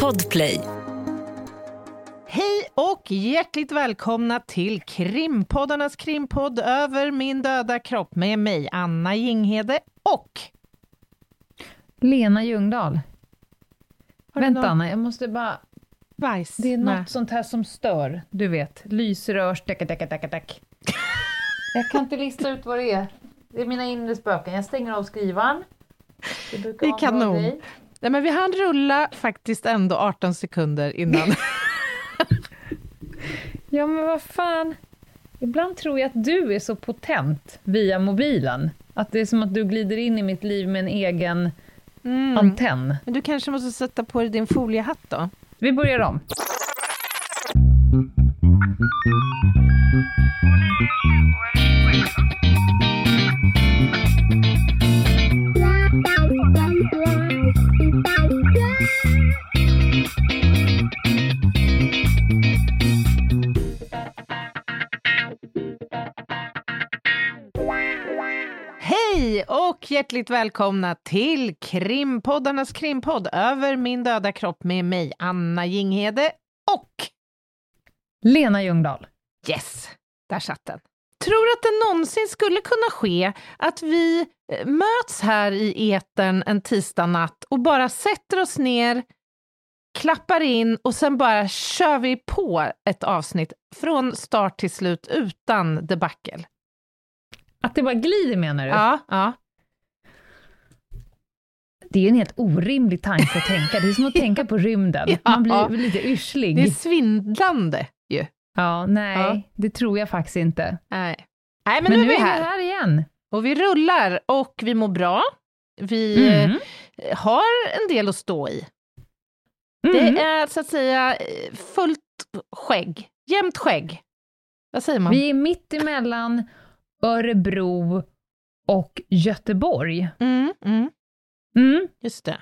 Podplay. Hej och hjärtligt välkomna till krimpoddarnas krimpodd Över min döda kropp med mig, Anna Jinghede och... Lena Ljungdahl. Vänta någon Anna, jag måste bara... bajs Det är något med? sånt här som stör, du vet. Lysrörs, tack, tack, tack, tack. Jag kan inte lista ut vad det är. Det är mina inre spöken. Jag stänger av skrivaren. Det, Det är kanon. Nej, men vi hann rulla faktiskt ändå 18 sekunder innan. Ja, men vad fan. Ibland tror jag att du är så potent via mobilen. Att det är som att du glider in i mitt liv med en egen Mm. antenn. Men du kanske måste sätta på dig din foliehatt då? Vi börjar om. Hej och hjärtligt välkomna till krimpoddarnas krimpodd Över min döda kropp med mig, Anna Jinghede och Lena Ljungdahl. Yes, där satt den. Tror att det någonsin skulle kunna ske att vi eh, möts här i etern en tisdagnatt och bara sätter oss ner, klappar in och sen bara kör vi på ett avsnitt från start till slut utan debacle. Att det bara glider menar du? Ja, ja. Det är ju en helt orimlig tanke att tänka. Det är som att tänka på rymden. Ja. Man blir lite yrslig. Det är svindlande ju. Ja, nej, Ja. det tror jag faktiskt inte. Nej. Nej, men, Men, nu är vi här. här igen. Och vi rullar och vi mår bra. Vi Mm. eh, har en del att stå i. Mm. Det är så att säga eh, fullt skägg, jämnt skägg. Vad säger man? Vi är mitt emellan Örebro och Göteborg. Mm, mm, Mm. just det.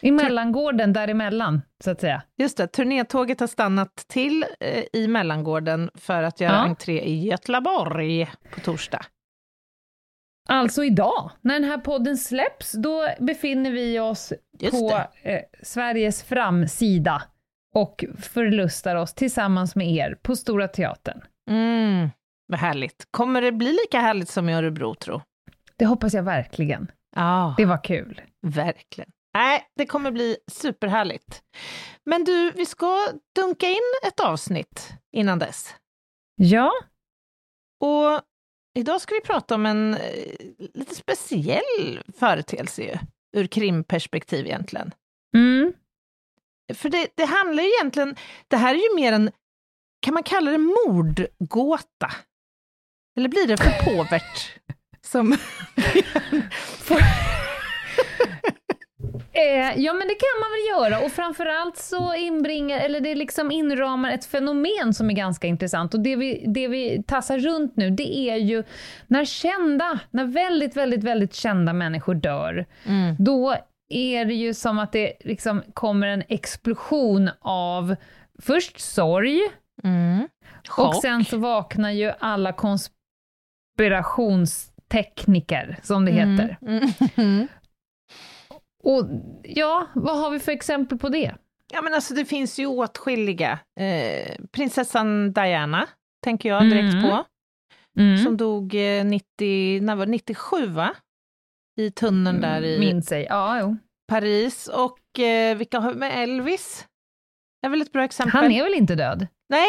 I mellangården däremellan, så att säga. Just det, turnétåget har stannat till eh, i mellangården för att göra Ja. entré i Göteborg på torsdag. Alltså idag, när den här podden släpps, då befinner vi oss Just på eh, Sveriges framsida och förlustar oss tillsammans med er på Stora Teatern. Mm, vad härligt. Kommer det bli lika härligt som i Örebro, tro? Det hoppas jag verkligen. Ja, Det var kul. verkligen. Nej, det kommer bli superhärligt. Men du, vi ska dunka in ett avsnitt innan dess. Ja, Och idag ska vi prata om en eh, lite speciell företeelse ju, ur krimperspektiv egentligen. mm. För det, det handlar ju egentligen, det här är ju mer en, kan man kalla det mordgåta? Eller blir det för påvert? Som, Eh, ja, men det kan man väl göra. Och framförallt så inbringar, eller det liksom inramar ett fenomen som är ganska intressant. Och det vi, det vi tassar runt nu, det är ju när kända, när väldigt, väldigt, väldigt kända människor dör, mm, då är det ju som att det liksom kommer en explosion av först sorg, mm, och sen så vaknar ju alla konspirationstekniker, som det Mm, heter. mm, mm. Och ja, vad har vi för exempel på det? Ja men alltså det finns ju åtskilliga. Eh, prinsessan Diana, tänker jag direkt Mm. på, Mm. som dog eh, 90, när var det, 97 va? I tunneln där i Minns sig. Ja, jo. Paris. Och eh, vilka har vi med Elvis? Det är väl ett bra exempel. Han är väl inte död? Nej,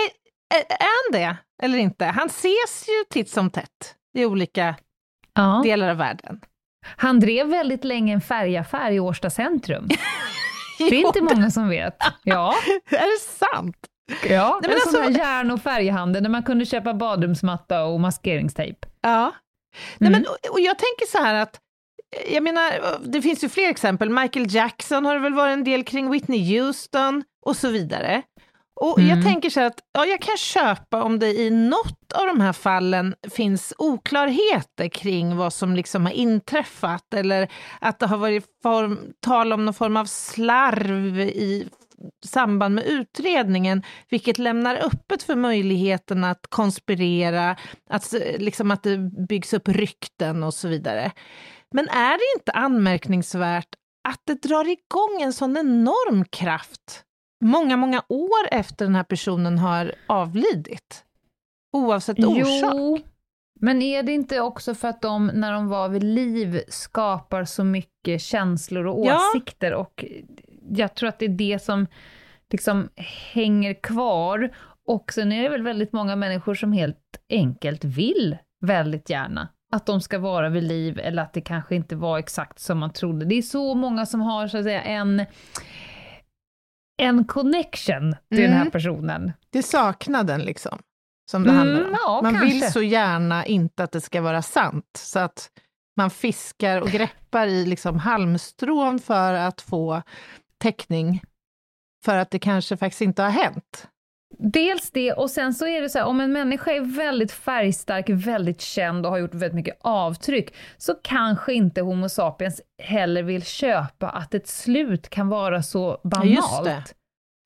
är, han det eller inte? Han ses ju titt som tätt i olika Ja. delar av världen. Han drev väldigt länge en färgaffär i Årsta centrum. Det är inte många som vet. Ja, Är det sant? ja. Nej, men en sån alltså- här järn och färghandel där man kunde köpa badrumsmatta och maskeringstejp. Ja. Nej, Mm. men, och- jag tänker så här att jag menar, det finns ju fler exempel. Michael Jackson har det väl varit en del kring, Whitney Houston och så vidare. Och jag Mm. tänker så att ja, jag kan köpa om det i något av de här fallen finns oklarheter kring vad som liksom har inträffat eller att det har varit form, tal om någon form av slarv i samband med utredningen, vilket lämnar öppet för möjligheten att konspirera, att, liksom att det byggs upp rykten och så vidare. Men är det inte anmärkningsvärt att det drar igång en sån enorm kraft många, många år efter den här personen har avlidit. Oavsett orsak. Jo, men är det inte också för att de, när de var vid liv, skapar så mycket känslor och åsikter? Ja. Och jag tror att det är det som liksom hänger kvar. Och sen är det väl väldigt många människor som helt enkelt vill väldigt gärna att de ska vara vid liv, eller att det kanske inte var exakt som man trodde. Det är så många som har så att säga en, en connection till mm. den här mm. personen. Det är saknaden liksom, som det mm, handlar om. Ja, man kanske. vill så gärna inte att det ska vara sant, så att man fiskar och greppar i liksom halmstrån för att få täckning, för att det kanske faktiskt inte har hänt. Dels det, och sen så är det så här, om en människa är väldigt färgstark, väldigt känd och har gjort väldigt mycket avtryck, så kanske inte Homo sapiens heller vill köpa att ett slut kan vara så banalt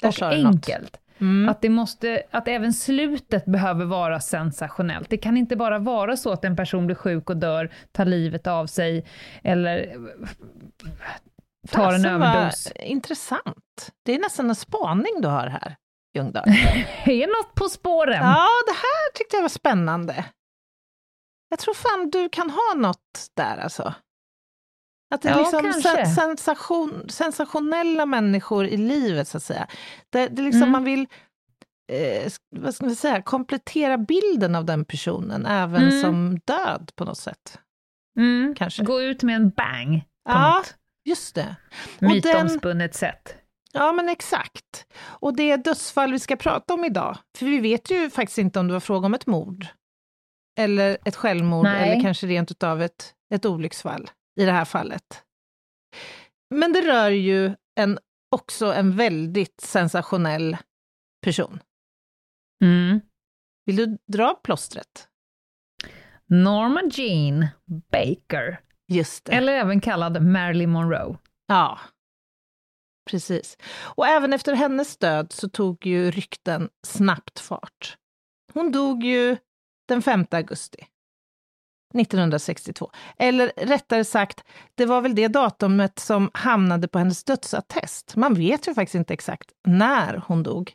och enkelt. Mm. Att, det måste, att även slutet behöver vara sensationellt. Det kan inte bara vara så att en person blir sjuk och dör, tar livet av sig, eller tar en överdos. Intressant. Det är nästan en spaning du har här. Ljungdahl. är något på spåren? Ja, det här tyckte jag var spännande. Jag tror fan du kan ha något där alltså. Att det är ja, liksom sen, sensation, sensationella människor i livet, så att säga. Det, det liksom mm. Man vill eh, vad ska man säga, komplettera bilden av den personen, även mm. som död på något sätt. Mm. Kanske. Gå ut med en bang. På ja, något just det. Mytomspunnet sätt. Ja, men exakt. Och det dödsfall vi ska prata om idag, för vi vet ju faktiskt inte om det var fråga om ett mord, eller ett självmord, Nej. eller kanske rent utav ett, ett olycksfall i det här fallet. Men det rör ju en, också en väldigt sensationell person. Mm. Vill du dra plåstret? Norma Jean Baker. Just det. Eller även kallad Marilyn Monroe. Ja, Precis. Och även efter hennes död så tog ju rykten snabbt fart. Hon dog ju den 5 augusti 1962. Eller rättare sagt, det var väl det datumet som hamnade på hennes dödsattest. Man vet ju faktiskt inte exakt när hon dog.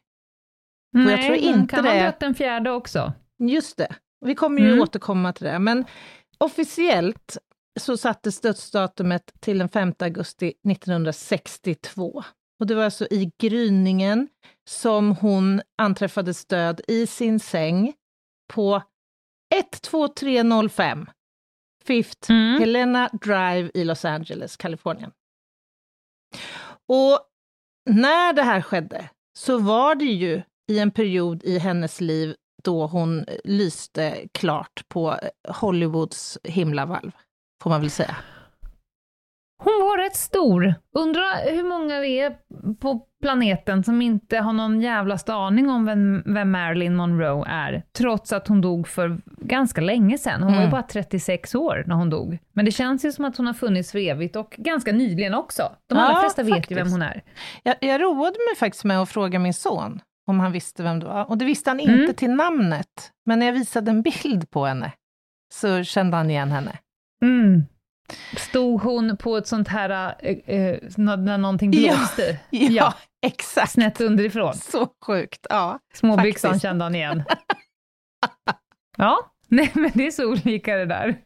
Nej, jag tror inte hon kan det... ha dött den fjärde också. Just det. Vi kommer ju mm. återkomma till det. Men officiellt så sattes dödsdatumet till den 5 augusti 1962. Och det var alltså i gryningen som hon anträffades död i sin säng på 12305 Fifth mm. Helena Drive i Los Angeles, Kalifornien. Och när det här skedde så var det ju i en period i hennes liv då hon lyste klart på Hollywoods himlavalv får man väl säga. Hon var rätt stor. Undrar hur många det är på planeten som inte har någon jävla aning om vem, vem, Marilyn Monroe är, trots att hon dog för ganska länge sedan. Hon mm. var ju mm. bara 36 år när hon dog. Men det känns ju som att hon har funnits för evigt och ganska nyligen också. De allra ja, flesta vet faktiskt. ju vem hon är. Jag, jag roade mig faktiskt med att fråga min son om han visste vem det var. Och det visste han inte mm. till namnet. Men när jag visade en bild på henne så kände han igen henne. Mm. Stod hon på ett sånt här, äh, äh, när någonting blåste? Ja, ja, exakt. Snett underifrån. Så sjukt, ja. Småbyxan kände han igen. ja, nej men det är så olika det där.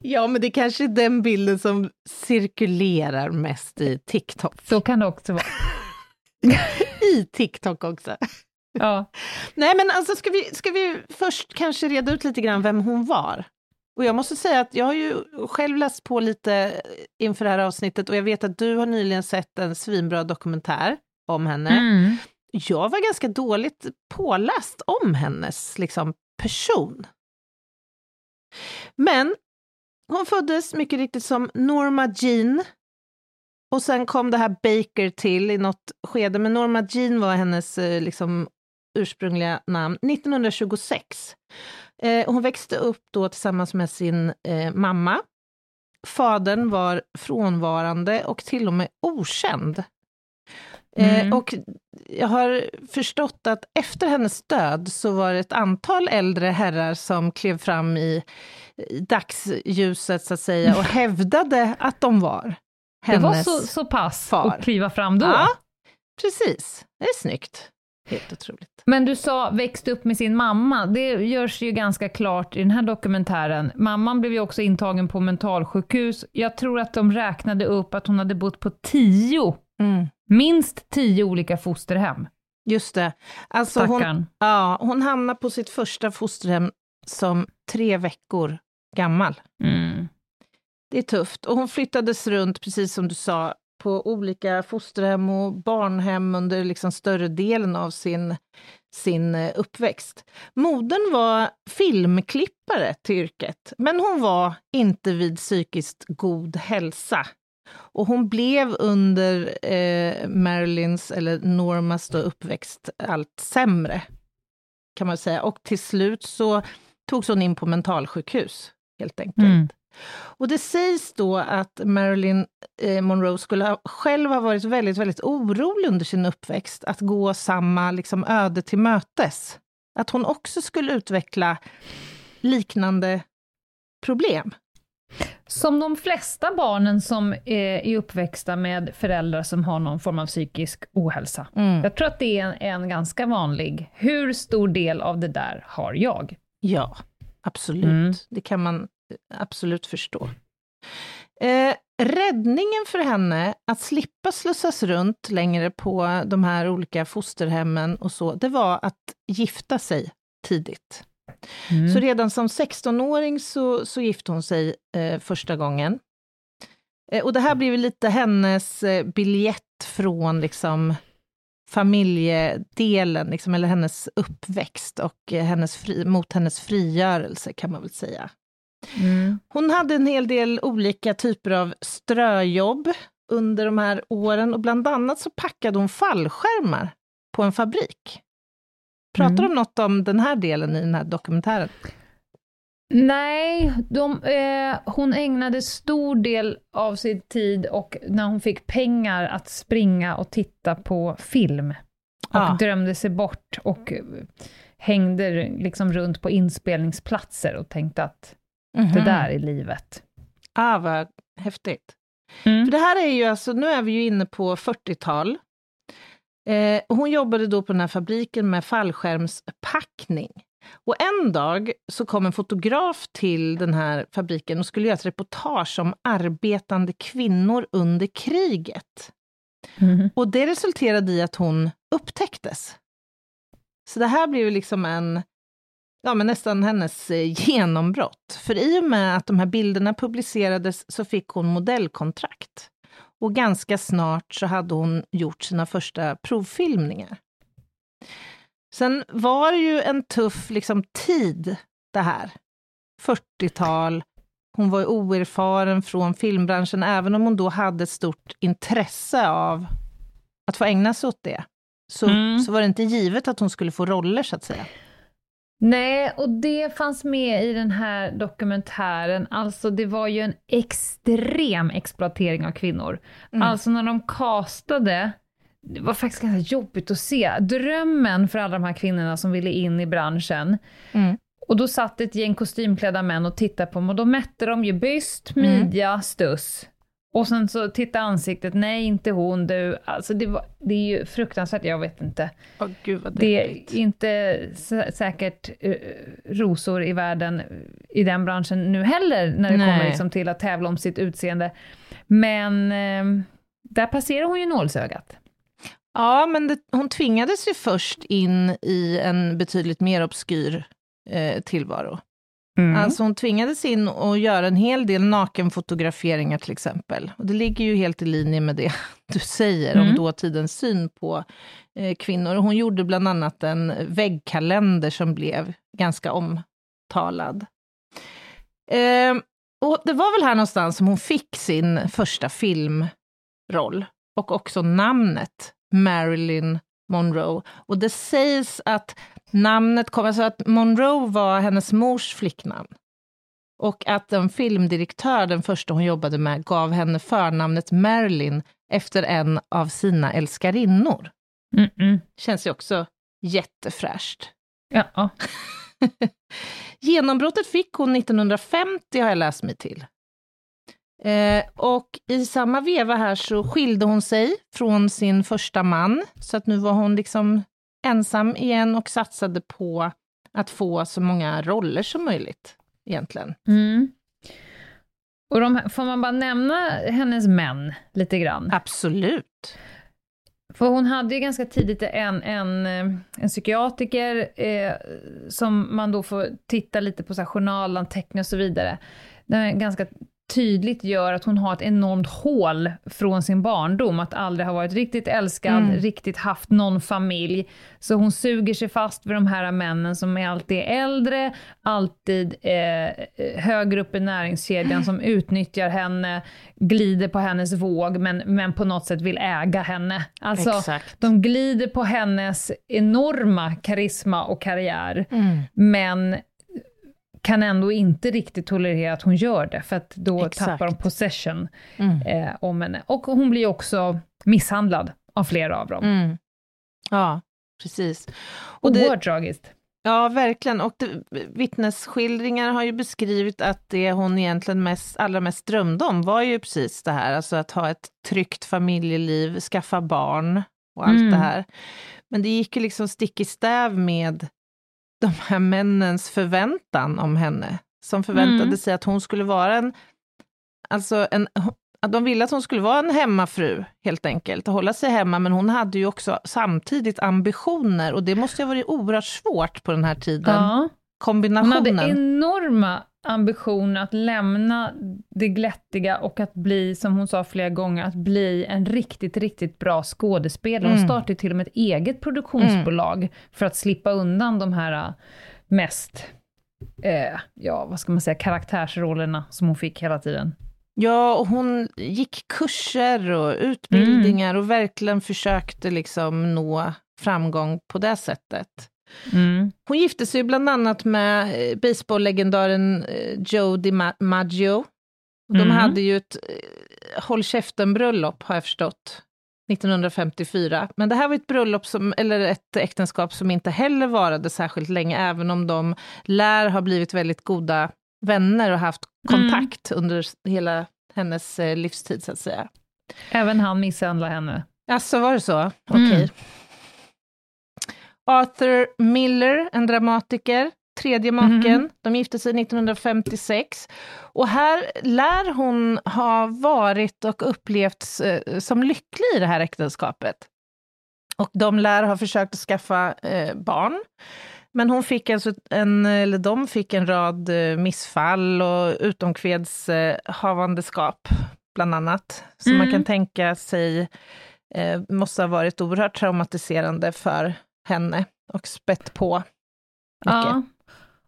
Ja, men det kanske är den bilden som cirkulerar mest i TikTok. Så kan det också vara. I TikTok också. Ja. Nej, men alltså ska vi, ska vi först kanske reda ut lite grann vem hon var? Och jag måste säga att jag har ju själv läst på lite inför det här avsnittet och jag vet att du har nyligen sett en svinbra dokumentär om henne. Mm. Jag var ganska dåligt påläst om hennes liksom, person. Men hon föddes mycket riktigt som Norma Jean. Och sen kom det här Baker till i något skede, men Norma Jean var hennes eh, liksom, ursprungliga namn, 1926. Eh, hon växte upp då tillsammans med sin eh, mamma. Fadern var frånvarande och till och med okänd. Eh, mm. och jag har förstått att efter hennes död så var det ett antal äldre herrar som klev fram i, i dagsljuset så att säga och hävdade att de var hennes Det var så, så pass far. att kliva fram då? Ja, precis. Det är snyggt. Helt otroligt. Men du sa växte upp med sin mamma. Det görs ju ganska klart i den här dokumentären. Mamman blev ju också intagen på mentalsjukhus. Jag tror att de räknade upp att hon hade bott på tio, Mm. minst tio olika fosterhem. Just det. Alltså hon, ja, hon hamnade på sitt första fosterhem som tre veckor gammal. Mm. Det är tufft. Och hon flyttades runt, precis som du sa, på olika fosterhem och barnhem under liksom större delen av sin, sin eh, uppväxt. Modern var filmklippare till yrket, men hon var inte vid psykiskt god hälsa. Och hon blev under eh, Marilyns, eller Normas då, uppväxt allt sämre, kan man säga. Och till slut så togs hon in på mentalsjukhus, helt enkelt. Mm. Och det sägs då att Marilyn eh, Monroe skulle ha, själv ha varit väldigt, väldigt orolig under sin uppväxt, att gå samma liksom, öde till mötes. Att hon också skulle utveckla liknande problem. Som de flesta barnen som eh, är uppväxta med föräldrar som har någon form av psykisk ohälsa. Mm. Jag tror att det är en, en ganska vanlig. Hur stor del av det där har jag? Ja, absolut. Mm. Det kan man absolut förstå. Eh, räddningen för henne att slippa slussas runt längre på de här olika fosterhemmen och så, det var att gifta sig tidigt. Mm. Så redan som 16-åring så, så gifte hon sig eh, första gången. Eh, och det här blev lite hennes eh, biljett från liksom familjedelen, liksom, eller hennes uppväxt och eh, hennes fri, mot hennes frigörelse kan man väl säga. Mm. Hon hade en hel del olika typer av ströjobb under de här åren och bland annat så packade hon fallskärmar på en fabrik. Pratar Mm. de något om den här delen i den här dokumentären? Nej, de, eh, hon ägnade stor del av sin tid och när hon fick pengar att springa och titta på film. Och Ja. drömde sig bort och hängde liksom runt på inspelningsplatser och tänkte att det där är livet. Ah, vad häftigt. Mm. För det här är ju alltså, nu är vi ju inne på 40-tal. Eh, hon jobbade då på den här fabriken med fallskärmspackning. Och en dag så kom en fotograf till den här fabriken och skulle göra ett reportage om arbetande kvinnor under kriget. Mm. Och det resulterade i att hon upptäcktes. Så det här blev liksom en, ja men nästan hennes eh, genombrott. För i och med att de här bilderna publicerades så fick hon modellkontrakt. Och ganska snart så hade hon gjort sina första provfilmningar. Sen var det ju en tuff liksom, tid det här. 40-tal, hon var oerfaren från filmbranschen, även om hon då hade ett stort intresse av att få ägna sig åt det. Så, Mm. så var det inte givet att hon skulle få roller, så att säga. Nej, och det fanns med i den här dokumentären. Alltså, det var ju en extrem exploatering av kvinnor. Mm. Alltså när de castade, det var faktiskt ganska jobbigt att se. Drömmen för alla de här kvinnorna som ville in i branschen. Mm. Och då satt ett gäng kostymklädda män och tittade på dem och då mätte de ju byst, Mm. midja, stuss. Och sen så titta ansiktet, nej inte hon, du. Alltså det, var, det är ju fruktansvärt, jag vet inte. Åh gud vad Det är inte sä- säkert eh, rosor i världen i den branschen nu heller, när det Nej. kommer liksom till att tävla om sitt utseende. Men eh, där passerar hon ju nålsögat. Ja, men det, hon tvingades ju först in i en betydligt mer obskyr eh, tillvaro. Alltså hon tvingades in och göra en hel del nakenfotograferingar till exempel. Och det ligger ju helt i linje med det du säger om Mm. dåtidens syn på eh, kvinnor. Hon gjorde bland annat en väggkalender som blev ganska omtalad. Eh, och det var väl här någonstans som hon fick sin första filmroll och också namnet Marilyn Monroe. Och det sägs att namnet kom, alltså att Monroe var hennes mors flicknamn. Och att en filmdirektör, den första hon jobbade med, gav henne förnamnet Marilyn efter en av sina älskarinnor. Mm-mm. Känns ju också jättefräscht. Ja. Genombrottet fick hon 1950 har jag läst mig till. Eh, och i samma veva här så skilde hon sig från sin första man, så att nu var hon liksom ensam igen och satsade på att få så många roller som möjligt, egentligen. Mm. Och de, får man bara nämna hennes män lite grann? Absolut. För hon hade ju ganska tidigt en, en, eh, en psykiatriker eh, som man då får titta lite på så här, journalanteckningar och så vidare. Den ganska tydligt gör att hon har ett enormt hål från sin barndom, att aldrig ha varit riktigt älskad, mm. riktigt haft någon familj. Så hon suger sig fast vid de här männen som är alltid äldre, alltid eh, högre upp i näringskedjan, som utnyttjar henne, glider på hennes våg, men, men på något sätt vill äga henne. Alltså, Exakt. de glider på hennes enorma karisma och karriär, mm. men kan ändå inte riktigt tolerera att hon gör det, för att då Exakt. tappar de possession mm. eh, om henne. Och hon blir också misshandlad av flera av dem. Mm. Ja, precis. Och Oerhört tragiskt. Ja, verkligen. Och det, vittnesskildringar har ju beskrivit att det hon egentligen mest, allra mest drömde om var ju precis det här, alltså att ha ett tryggt familjeliv, skaffa barn och allt mm. det här. Men det gick ju liksom stick i stäv med de här männens förväntan om henne, som förväntade mm. sig att hon skulle vara en, alltså en, att de ville att hon skulle vara en hemmafru, helt enkelt, och hålla sig hemma, men hon hade ju också samtidigt ambitioner, och det måste ha varit oerhört svårt på den här tiden. Ja. Kombinationen. Hon hade enorma ambitioner att lämna det glättiga och att bli, som hon sa flera gånger, att bli en riktigt, riktigt bra skådespelare. Hon mm. startade till och med ett eget produktionsbolag mm. för att slippa undan de här äh, mest, eh, ja vad ska man säga, karaktärsrollerna som hon fick hela tiden. Ja, och hon gick kurser och utbildningar mm. och verkligen försökte liksom nå framgång på det sättet. Mm. Hon gifte sig bland annat med eh, baseballlegendaren eh, Joe DiMaggio. De mm. hade ju ett eh, håll käften-bröllop, har jag förstått, 1954. Men det här var ett bröllop, som, eller ett äktenskap som inte heller varade särskilt länge, även om de lär ha blivit väldigt goda vänner och haft kontakt mm. under hela hennes livstid, så att säga. Även han misshandlade henne? Alltså var det så? Mm. Okej. Okay. Arthur Miller, en dramatiker, tredje maken. Mm. De gifte sig 1956. Och här lär hon ha varit och upplevts eh, som lycklig i det här äktenskapet. Och de lär ha försökt att skaffa eh, barn. Men hon fick alltså en, eller de fick en rad eh, missfall och utomkvedshavandeskap, bland annat. Som mm. man kan tänka sig måste ha varit oerhört traumatiserande för henne och spett på mycket. Ja.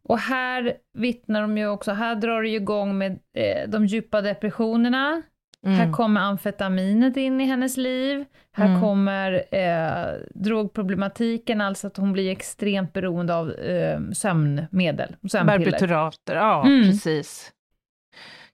Och här vittnar de ju också, här drar det ju igång med eh, de djupa depressionerna, Mm. Här kommer amfetaminet in i hennes liv. Här mm. kommer eh, drogproblematiken, alltså att hon blir extremt beroende av eh, sömnmedel, sömnpiller. Barbiturater, ja mm. precis.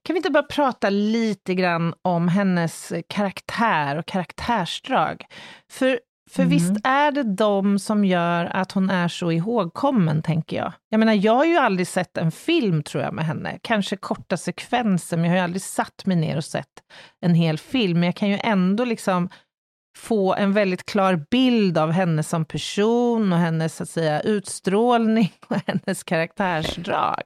Kan vi inte bara prata lite grann om hennes karaktär och karaktärsdrag? För för mm. visst är det de som gör att hon är så ihågkommen, tänker jag. Jag menar, jag har ju aldrig sett en film, tror jag, med henne. Kanske korta sekvenser, men jag har ju aldrig satt mig ner och sett en hel film. Men jag kan ju ändå liksom få en väldigt klar bild av henne som person och hennes så att säga, utstrålning och hennes karaktärsdrag.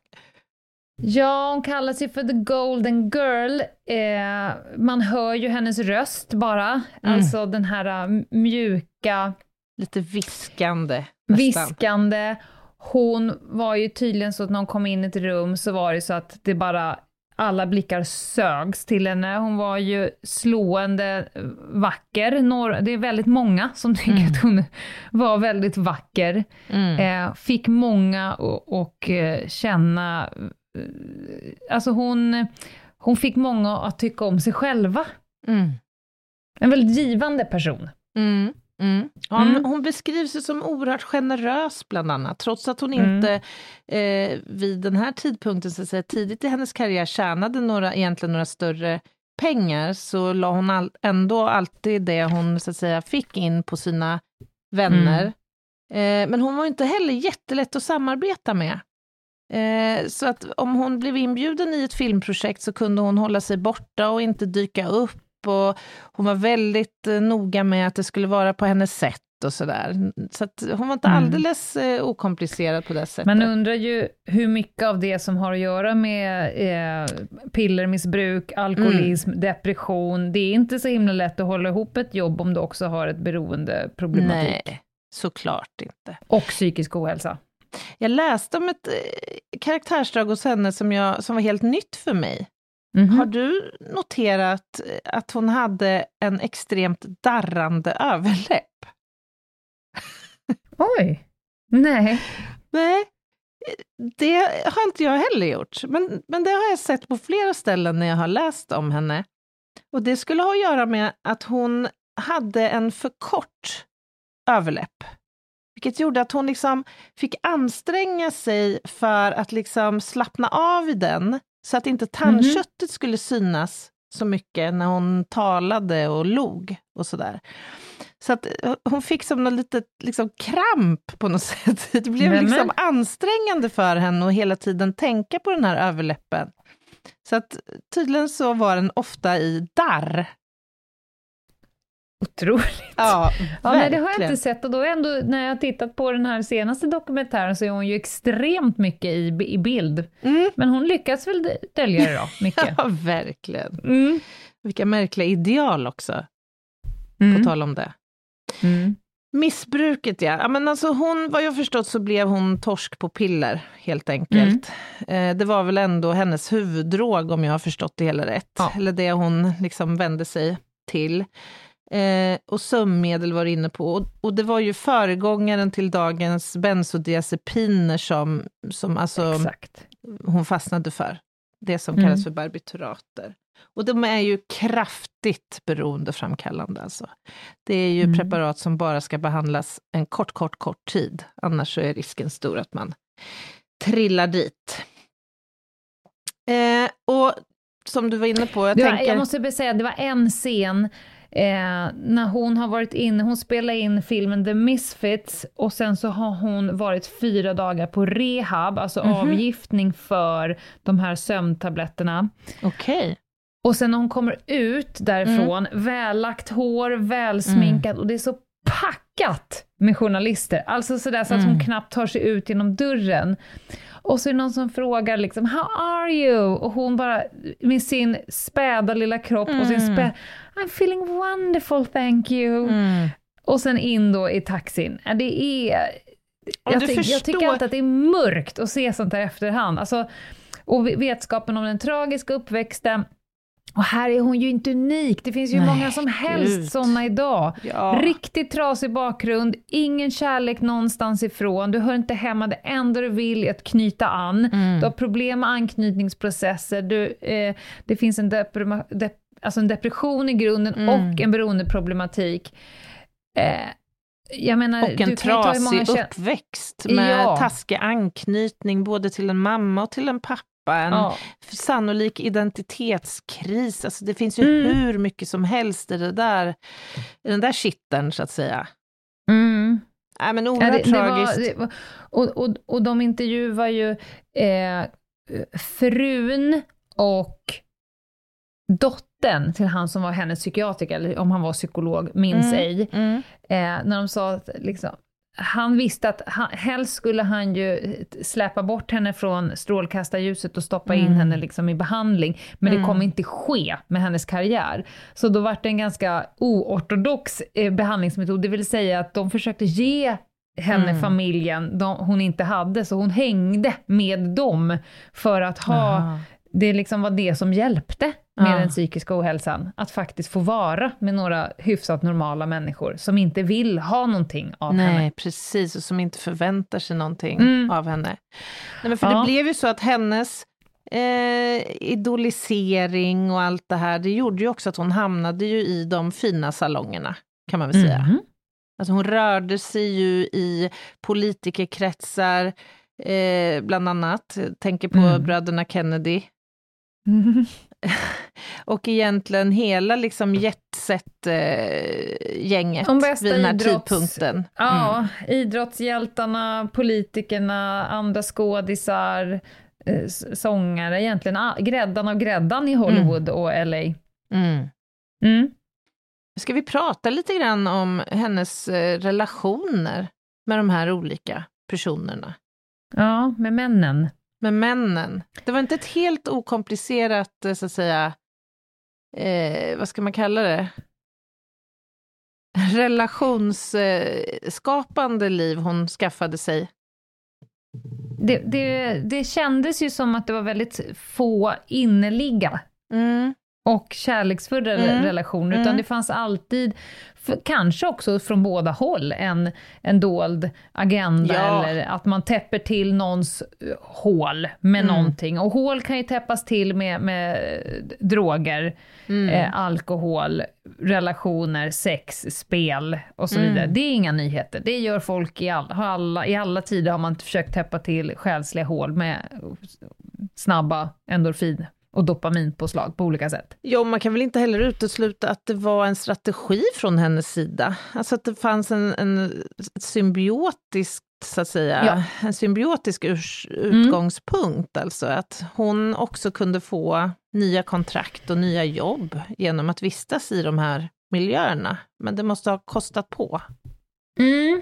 Ja, hon kallar sig för the golden girl. Eh, man hör ju hennes röst bara, mm. alltså den här uh, mjuka... Lite viskande. Nästan. Viskande. Hon var ju tydligen så att när hon kom in i ett rum så var det så att det bara alla blickar sögs till henne. Hon var ju slående vacker. det är väldigt många som tycker mm. att hon var väldigt vacker. Mm. Eh, fick många att eh, känna alltså hon, hon fick många att tycka om sig själva. Mm. En väldigt givande person. Mm. Mm. Ja, mm. Hon beskrivs som oerhört generös bland annat, trots att hon mm. inte eh, vid den här tidpunkten, så att säga, tidigt i hennes karriär, tjänade några, egentligen några större pengar, så la hon all, ändå alltid det hon så att säga, fick in på sina vänner. Mm. Eh, men hon var inte heller jättelätt att samarbeta med. Eh, så att om hon blev inbjuden i ett filmprojekt så kunde hon hålla sig borta och inte dyka upp. Och hon var väldigt eh, noga med att det skulle vara på hennes sätt och sådär. Så att hon var inte Mm. alldeles eh, okomplicerad på det sättet. Man undrar ju hur mycket av det som har att göra med eh, pillermissbruk, alkoholism, Mm. depression. Det är inte så himla lätt att hålla ihop ett jobb om du också har ett beroendeproblematik. Nej, såklart inte. Och psykisk ohälsa. Jag läste om ett eh, karaktärsdrag hos henne som, jag, som var helt nytt för mig. Mhm. Har du noterat eh, att hon hade en extremt darrande överläpp? Oj! Nej. Nej, det har inte jag heller gjort. Men, men det har jag sett på flera ställen när jag har läst om henne. Och det skulle ha att göra med att hon hade en för kort överläpp. Vilket gjorde att hon liksom fick anstränga sig för att liksom slappna av i den, så att inte tandköttet skulle synas så mycket när hon talade och log och sådär. Så att eh, hon fick som något litet liksom, kramp på något sätt. Det blev Nämen. liksom ansträngande för henne att hela tiden tänka på den här överläppen. Så att tydligen så var den ofta i darr. Otroligt. Ja, Ja, nej, det har jag inte sett och då ändå, när jag har tittat på den här senaste dokumentären så är hon ju extremt mycket i, i bild. Mm. Men hon lyckas väl dölja det då, mycket. Ja, verkligen. Mm. Vilka märkliga ideal också, Mm. på tal om det. Mm. Missbruket, ja. ja men alltså hon, vad jag förstått så blev hon torsk på piller, helt enkelt. Eh, det var väl ändå hennes huvuddrog, om jag har förstått det hela rätt. Ja. Eller det hon liksom vände sig till. Eh, och sömnmedel var det inne på. Och, och det var ju föregångaren till dagens bensodiazepiner som, som alltså Exakt. hon fastnade för. Det som Mm. kallas för barbiturater. Och de är ju kraftigt beroendeframkallande. Alltså. Det är ju Mm. preparat som bara ska behandlas en kort, kort, kort tid. Annars så är risken stor att man trillar dit. Eh, och som du var inne på, jag var, tänker... jag måste säga, det var en scen eh, när hon har varit inne, hon spelade in filmen The Misfits och sen så har hon varit fyra dagar på rehab, alltså Mhm. avgiftning för de här sömntabletterna. Okej. Och sen när hon kommer ut därifrån, vällagt hår, välsminkad och det är så packat med journalister. Alltså sådär så att hon Mm. knappt tar sig ut genom dörren. Och så är det någon som frågar liksom “How are you?” och hon bara med sin späda lilla kropp och sin Mm. spä “I'm feeling wonderful, thank you”. Mm. Och sen in då i taxin. Det är... Jag, tyck, jag tycker förstår- alltid att det är mörkt att se sånt där efterhand. Alltså, och vetskapen om den tragiska uppväxten. Och här är hon ju inte unik. Det finns ju Nej, många som helst såna idag. Ja. Riktigt trasig bakgrund, ingen kärlek någonstans ifrån, du hör inte hemma, det enda du vill är att knyta an. Mm. Du har problem med anknytningsprocesser, du, eh, det finns en, deprima, dep, alltså en depression i grunden Mm. och en beroendeproblematik. Eh, jag menar, Och en trasig uppväxt med Ja. taskig anknytning både till en mamma och till en pappa. En Ja. sannolik identitetskris. Alltså det finns ju Mm. hur mycket som helst i, det där, i den där kitteln, så att säga. Mm. Nej, men Ja, oerhört det, det var, tragiskt. det var, och, och, och de intervjuar ju eh, frun och dottern till han som var hennes psykiatriker, eller om han var psykolog, minns Mm. ej. Mm. Eh, när de sa att liksom, han visste att han, helst skulle han ju släpa bort henne från strålkastarljuset och stoppa in Mm. henne liksom i behandling, men Mm. det kommer inte ske med hennes karriär. Så då var det en ganska oortodox eh, behandlingsmetod, det vill säga att de försökte ge henne Mm. familjen de, hon inte hade, så hon hängde med dem för att ha, Aha. det liksom var det som hjälpte med Ja. den psykiska ohälsan, att faktiskt få vara med några hyfsat normala människor som inte vill ha någonting av Nej, henne. precis. Och som inte förväntar sig någonting Mm. av henne. Nej, men för Ja. det blev ju så att hennes eh, idolisering och allt det här, det gjorde ju också att hon hamnade ju i de fina salongerna, kan man väl säga. Mhm. Alltså hon rörde sig ju i politikerkretsar, eh, bland annat. Tänker på Mm. bröderna Kennedy. och egentligen hela liksom jetset-gänget bästa vid den här idrotts- tidpunkten. Ja, idrottshjältarna, politikerna, andra skådisar, eh, sångare, egentligen a- gräddan av gräddan i Hollywood och LA. Mm. Mm. Ska vi prata lite grann om hennes eh, relationer med de här olika personerna? Ja, med männen. Med männen. Det var inte ett helt okomplicerat, eh, så att säga, eh, vad ska man kalla det? Relationsskapande liv hon skaffade sig. Det, det, det kändes ju som att det var väldigt få innerliga Mm. och kärleksfulla Mm. relationer, utan Mm. det fanns alltid, för, kanske också från båda håll, en, en dold agenda Ja. eller att man täpper till någons eh, hål med Mm. någonting. Och hål kan ju täppas till med, med droger, Mm. eh, alkohol, relationer, sex, spel och så Mm. vidare. Det är inga nyheter. Det gör folk i, all, alla, i alla tider har man försökt täppa till själsliga hål med snabba endorfin och dopaminpåslag på olika sätt. Ja, man kan väl inte heller utesluta att det var en strategi från hennes sida. Alltså att det fanns en, en symbiotisk, så att säga, Ja. en symbiotisk urs, utgångspunkt. Alltså att hon också kunde få nya kontrakt och nya jobb genom att vistas i de här miljöerna. Men det måste ha kostat på. Mm.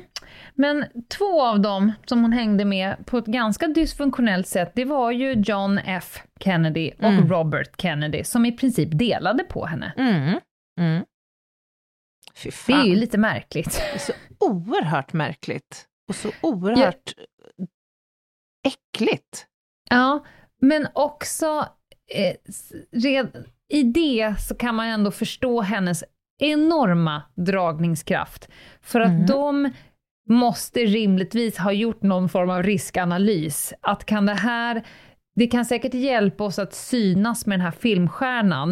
Men två av dem som hon hängde med på ett ganska dysfunktionellt sätt, det var ju John F Kennedy och Mm. Robert Kennedy, som i princip delade på henne. Mm. Mm. Det är ju lite märkligt. Det är så oerhört märkligt och så oerhört äckligt. Ja, men också eh, red, i det så kan man ändå förstå hennes enorma dragningskraft. För att Mm. de måste rimligtvis ha gjort någon form av riskanalys. Att kan det här det kan säkert hjälpa oss att synas med den här filmstjärnan,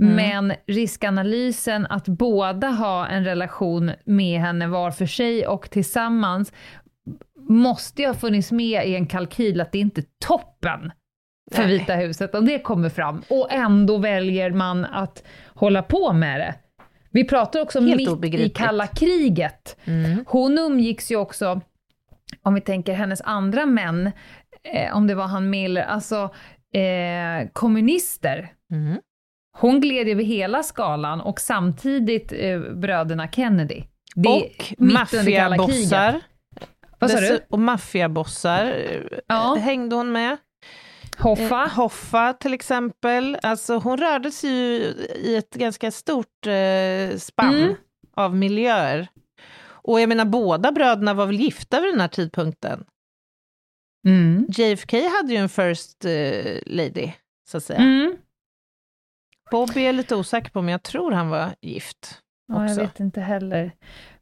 Mm. men riskanalysen att båda ha en relation med henne var för sig och tillsammans måste ju ha funnits med i en kalkyl att det inte är toppen för Nej. Vita huset om det kommer fram. Och ändå väljer man att hålla på med det. Vi pratar också Helt mitt i obegripligt. kalla kriget. Mm. Hon umgicks ju också, om vi tänker hennes andra män, eh, om det var han Miller, alltså eh, kommunister. Mm. Hon gled över hela skalan och samtidigt eh, bröderna Kennedy. Det Och maffiabossar. Vad sa du? Och maffiabossar eh, Ja. hängde hon med. Hoffa? Eh, Hoffa till exempel. Alltså hon rörde sig ju i ett ganska stort eh, spann Mm. av miljöer. Och jag menar båda bröderna var väl gifta vid den här tidpunkten. Mm. JFK hade ju en first eh, lady, så att säga. Mm. Bobby är lite osäker på, men jag tror han var gift. Ja, jag vet inte heller.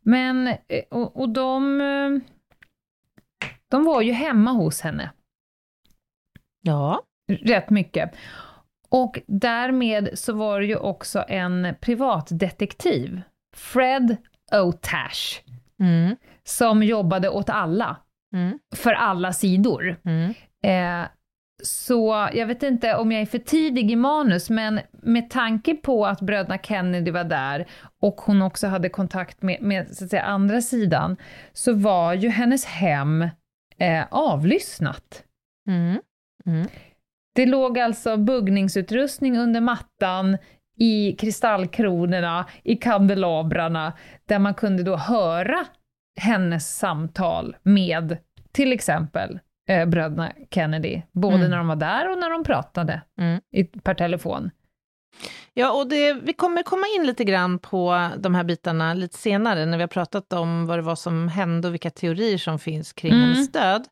Men, eh, och, och de, eh, de var ju hemma hos henne Ja. rätt mycket. Och därmed så var det ju också en privatdetektiv, Fred O'Tash, Mm. som jobbade åt alla, Mm. för alla sidor. Mm. Eh, så jag vet inte om jag är för tidig i manus, men med tanke på att bröderna Kennedy var där och hon också hade kontakt med, med så att säga, andra sidan, så var ju hennes hem eh, avlyssnat. Mm. Mm. Det låg alltså buggningsutrustning under mattan, i kristallkronorna, i kandelabrarna, där man kunde då höra hennes samtal med till exempel eh, bröderna Kennedy, både Mm. när de var där och när de pratade Mm. i, per telefon. Ja, och det, vi kommer komma in lite grann på de här bitarna lite senare, när vi har pratat om vad det var som hände och vilka teorier som finns kring Mm. hennes död.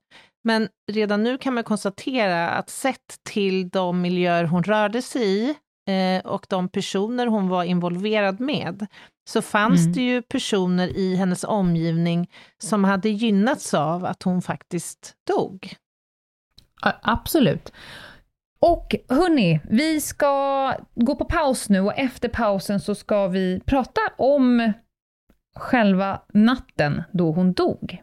Men redan nu kan man konstatera att sett till de miljöer hon rörde sig i eh, och de personer hon var involverad med, så fanns Mm. det ju personer i hennes omgivning som hade gynnats av att hon faktiskt dog. Absolut. Och hörni, vi ska gå på paus nu och efter pausen så ska vi prata om själva natten då hon dog.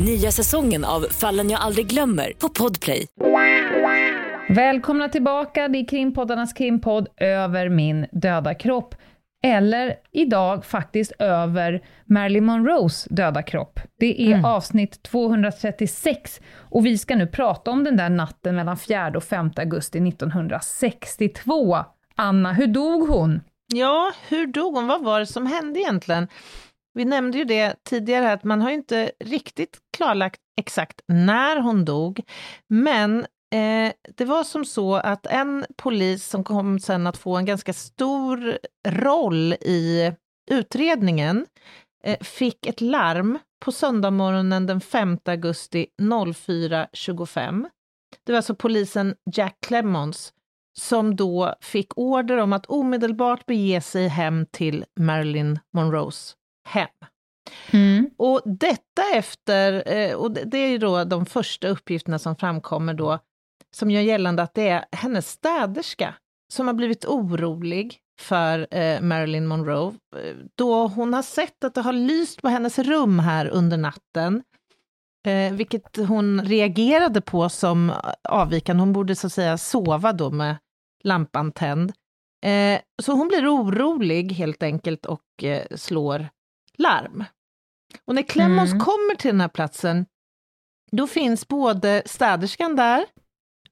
Nya säsongen av Fallen jag aldrig glömmer på Podplay. Välkomna tillbaka, det är krimpoddarnas krimpodd Över min döda kropp. Eller idag faktiskt över Marilyn Monroes döda kropp. Det är mm. avsnitt 236 och vi ska nu prata om den där natten mellan 4 och 5 augusti 1962. Anna, hur dog hon? Ja, hur dog hon? Vad var det som hände egentligen? Vi nämnde ju det tidigare, att man har inte riktigt klarlagt exakt när hon dog, men Eh, det var som så att en polis som kom sen att få en ganska stor roll i utredningen eh, fick ett larm på söndagmorgonen den 5 augusti 04.25. Det var alltså polisen Jack Clemons som då fick order om att omedelbart bege sig hem till Marilyn Monroes hem. Mm. Och detta efter, eh, och det är ju då de första uppgifterna som framkommer då, som gör gällande att det är hennes städerska som har blivit orolig för eh, Marilyn Monroe, då hon har sett att det har lyst på hennes rum här under natten, eh, vilket hon reagerade på som avvikande. Hon borde så att säga sova då med lampan tänd. Så hon blir orolig helt enkelt och slår larm. Och när Clemmons mm. kommer till den här platsen, då finns både städerskan där,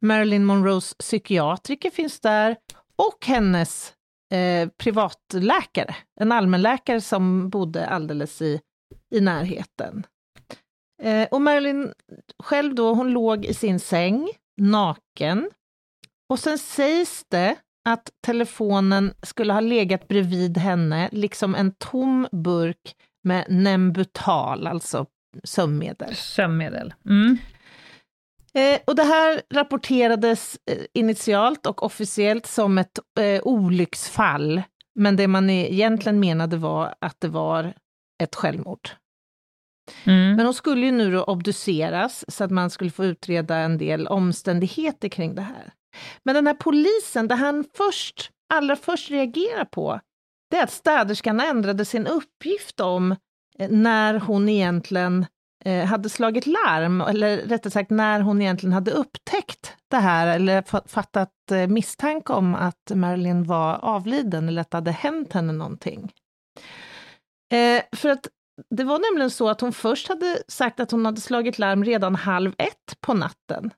Marilyn Monroes psykiatriker finns där och hennes eh, privatläkare, en allmänläkare som bodde alldeles i, i närheten. Eh, och Marilyn själv då, hon låg i sin säng, naken. Och sen sägs det att telefonen skulle ha legat bredvid henne, liksom en tom burk med Nembutal, alltså sömnmedel. Sömnmedel. Mm. Eh, och det här rapporterades eh, initialt och officiellt som ett eh, olycksfall, men det man egentligen menade var att det var ett självmord. Mm. Men hon skulle ju nu då obduceras så att man skulle få utreda en del omständigheter kring det här. Men den här polisen, det han först, allra först reagerar på, det är att städerskan ändrade sin uppgift om eh, när hon egentligen eh, hade slagit larm, eller rättare sagt när hon egentligen hade upptäckt det här, eller fattat eh, misstanke om att Marilyn var avliden, eller att det hade hänt henne någonting. För att det var nämligen så att hon först hade sagt att hon hade slagit larm redan halv ett på natten.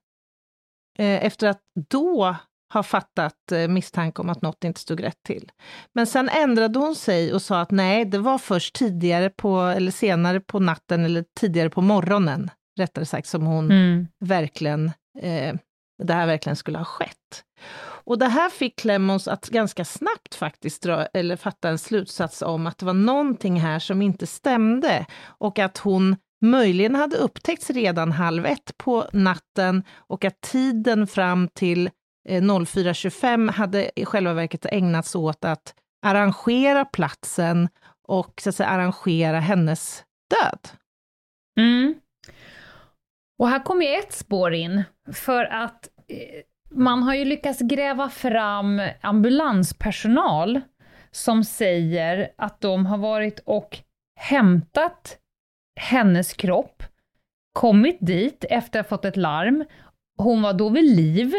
Eh, efter att då har fattat eh, misstanke om att något inte stod rätt till. Men sen ändrade hon sig och sa att nej, det var först tidigare på, eller senare på natten, eller tidigare på morgonen, rättare sagt, som hon mm. verkligen, eh, det här verkligen skulle ha skett. Och det här fick Clemons att ganska snabbt faktiskt dra, eller fatta en slutsats om att det var någonting här som inte stämde och att hon möjligen hade upptäckts redan halv ett på natten och att tiden fram till eh, 04.25 hade i själva verket ägnats åt att arrangera platsen och så att säga, arrangera hennes död. Mm. Och här kommer ju ett spår in, för att eh, man har ju lyckats gräva fram ambulanspersonal som säger att de har varit och hämtat hennes kropp, kommit dit efter att ha fått ett larm. Hon var då vid liv,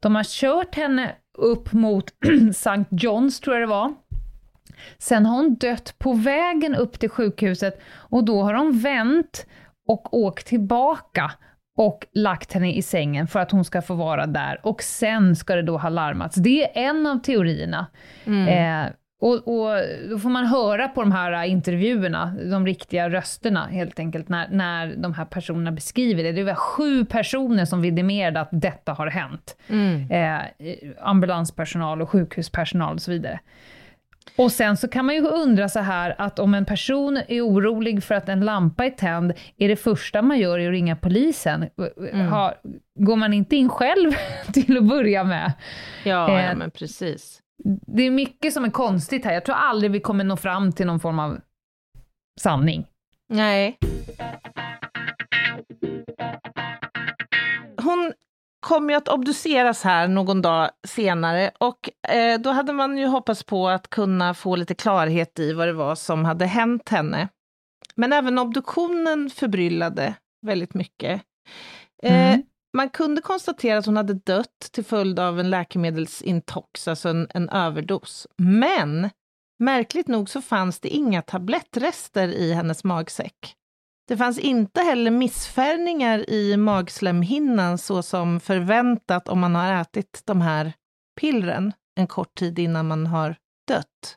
de har kört henne upp mot St. John's, tror jag det var. Sen har hon dött på vägen upp till sjukhuset och då har de vänt och åkt tillbaka och lagt henne i sängen för att hon ska få vara där och sen ska det då ha larmats. Det är en av teorierna. Mm. Eh, och, och, då får man höra på de här intervjuerna, de riktiga rösterna helt enkelt, när, när de här personerna beskriver det. Det var sju personer som vidimerade att detta har hänt. Mm. Eh, ambulanspersonal och sjukhuspersonal och så vidare. Och sen så kan man ju undra så här att om en person är orolig för att en lampa är tänd, är det första man gör är att ringa polisen? Mm. Har, går man inte in själv till att börja med? Ja, ja Eh, men precis. Det är mycket som är konstigt här. Jag tror aldrig vi kommer nå fram till någon form av sanning. Nej. Hon kom ju att obduceras här någon dag senare och eh, då hade man ju hoppats på att kunna få lite klarhet i vad det var som hade hänt henne. Men även obduktionen förbryllade väldigt mycket. Eh, Mm. Man kunde konstatera att hon hade dött till följd av en läkemedelsintox, alltså en, en överdos. Men märkligt nog så fanns det inga tablettrester i hennes magsäck. Det fanns inte heller missfärgningar i magslemhinnan så som förväntat om man har ätit de här pillren en kort tid innan man har dött.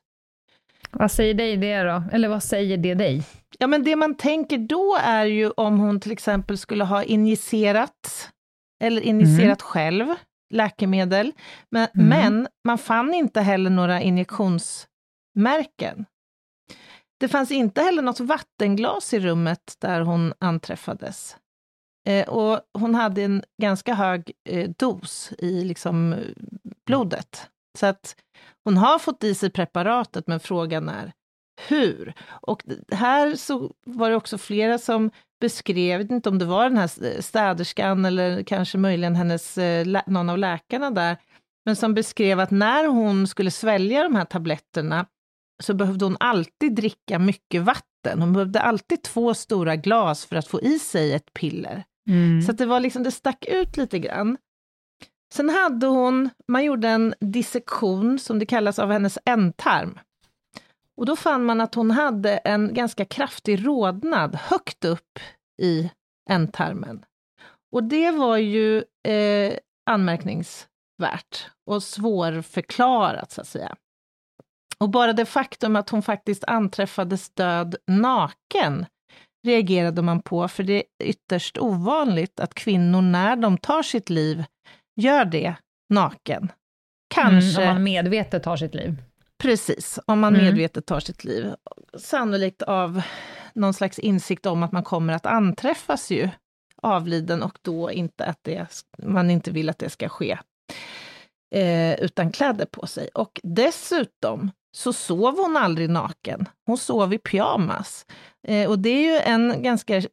Vad säger dig det då? Eller vad säger det dig? Ja, men det man tänker då är ju om hon till exempel skulle ha injicerat eller injicerat själv läkemedel. Men, Mm. men man fann inte heller några injektionsmärken. Det fanns inte heller något vattenglas i rummet där hon anträffades. Eh, och hon hade en ganska hög eh, dos i liksom, eh, blodet. Så att hon har fått i sig preparatet, men frågan är hur? Och här så var det också flera som beskrev, inte om det var den här städerskan eller kanske möjligen hennes, eh, någon av läkarna där, men som beskrev att när hon skulle svälja de här tabletterna så behövde hon alltid dricka mycket vatten. Hon behövde alltid två stora glas för att få i sig ett piller. Så att det var liksom, det stack ut lite grann. Sen hade hon, man gjorde en dissektion som det kallas av hennes ändtarm. Och då fann man att hon hade en ganska kraftig rodnad högt upp i ändtarmen. Och det var ju eh, anmärkningsvärt och svårförklarat så att säga. Och bara det faktum att hon faktiskt anträffades död naken reagerade man på, för det är ytterst ovanligt att kvinnor när de tar sitt liv gör det naken. Kanske, Mm, om man medvetet tar sitt liv. Precis, om man Mm. medvetet tar sitt liv. Sannolikt av någon slags insikt om att man kommer att anträffas ju avliden och då inte att det, man inte vill att det ska ske eh, utan kläder på sig. Och dessutom så sov hon aldrig naken. Hon sov i pyjamas. Eh, och det är ju en ganska eh,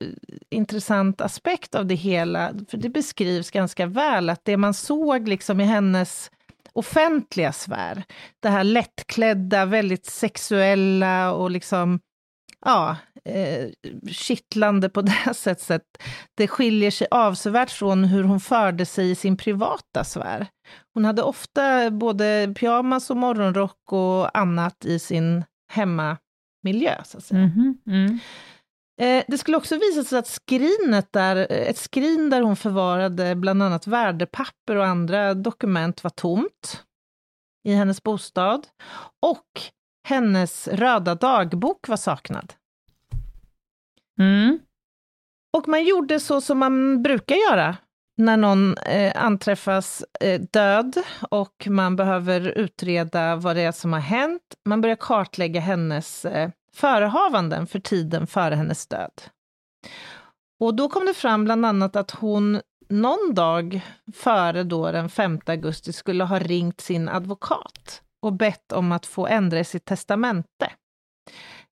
intressant aspekt av det hela, för det beskrivs ganska väl att det man såg liksom i hennes offentliga sfär, det här lättklädda, väldigt sexuella och liksom ja, eh, kittlande på det sättet. Det skiljer sig avsevärt från hur hon förde sig i sin privata sfär. Hon hade ofta både pyjamas och morgonrock och annat i sin hemmamiljö, så att säga. Mhm, mm. Eh, det skulle också visa sig att skrinet där, eh, ett skrin där hon förvarade bland annat värdepapper och andra dokument var tomt i hennes bostad. Och hennes röda dagbok var saknad. Mm. Och man gjorde så som man brukar göra när någon eh, anträffas eh, död och man behöver utreda vad det är som har hänt. Man börjar kartlägga hennes eh, förehavanden för tiden före hennes död. Och då kom det fram bland annat att hon någon dag före då den 5 augusti skulle ha ringt sin advokat och bett om att få ändra i sitt testamente.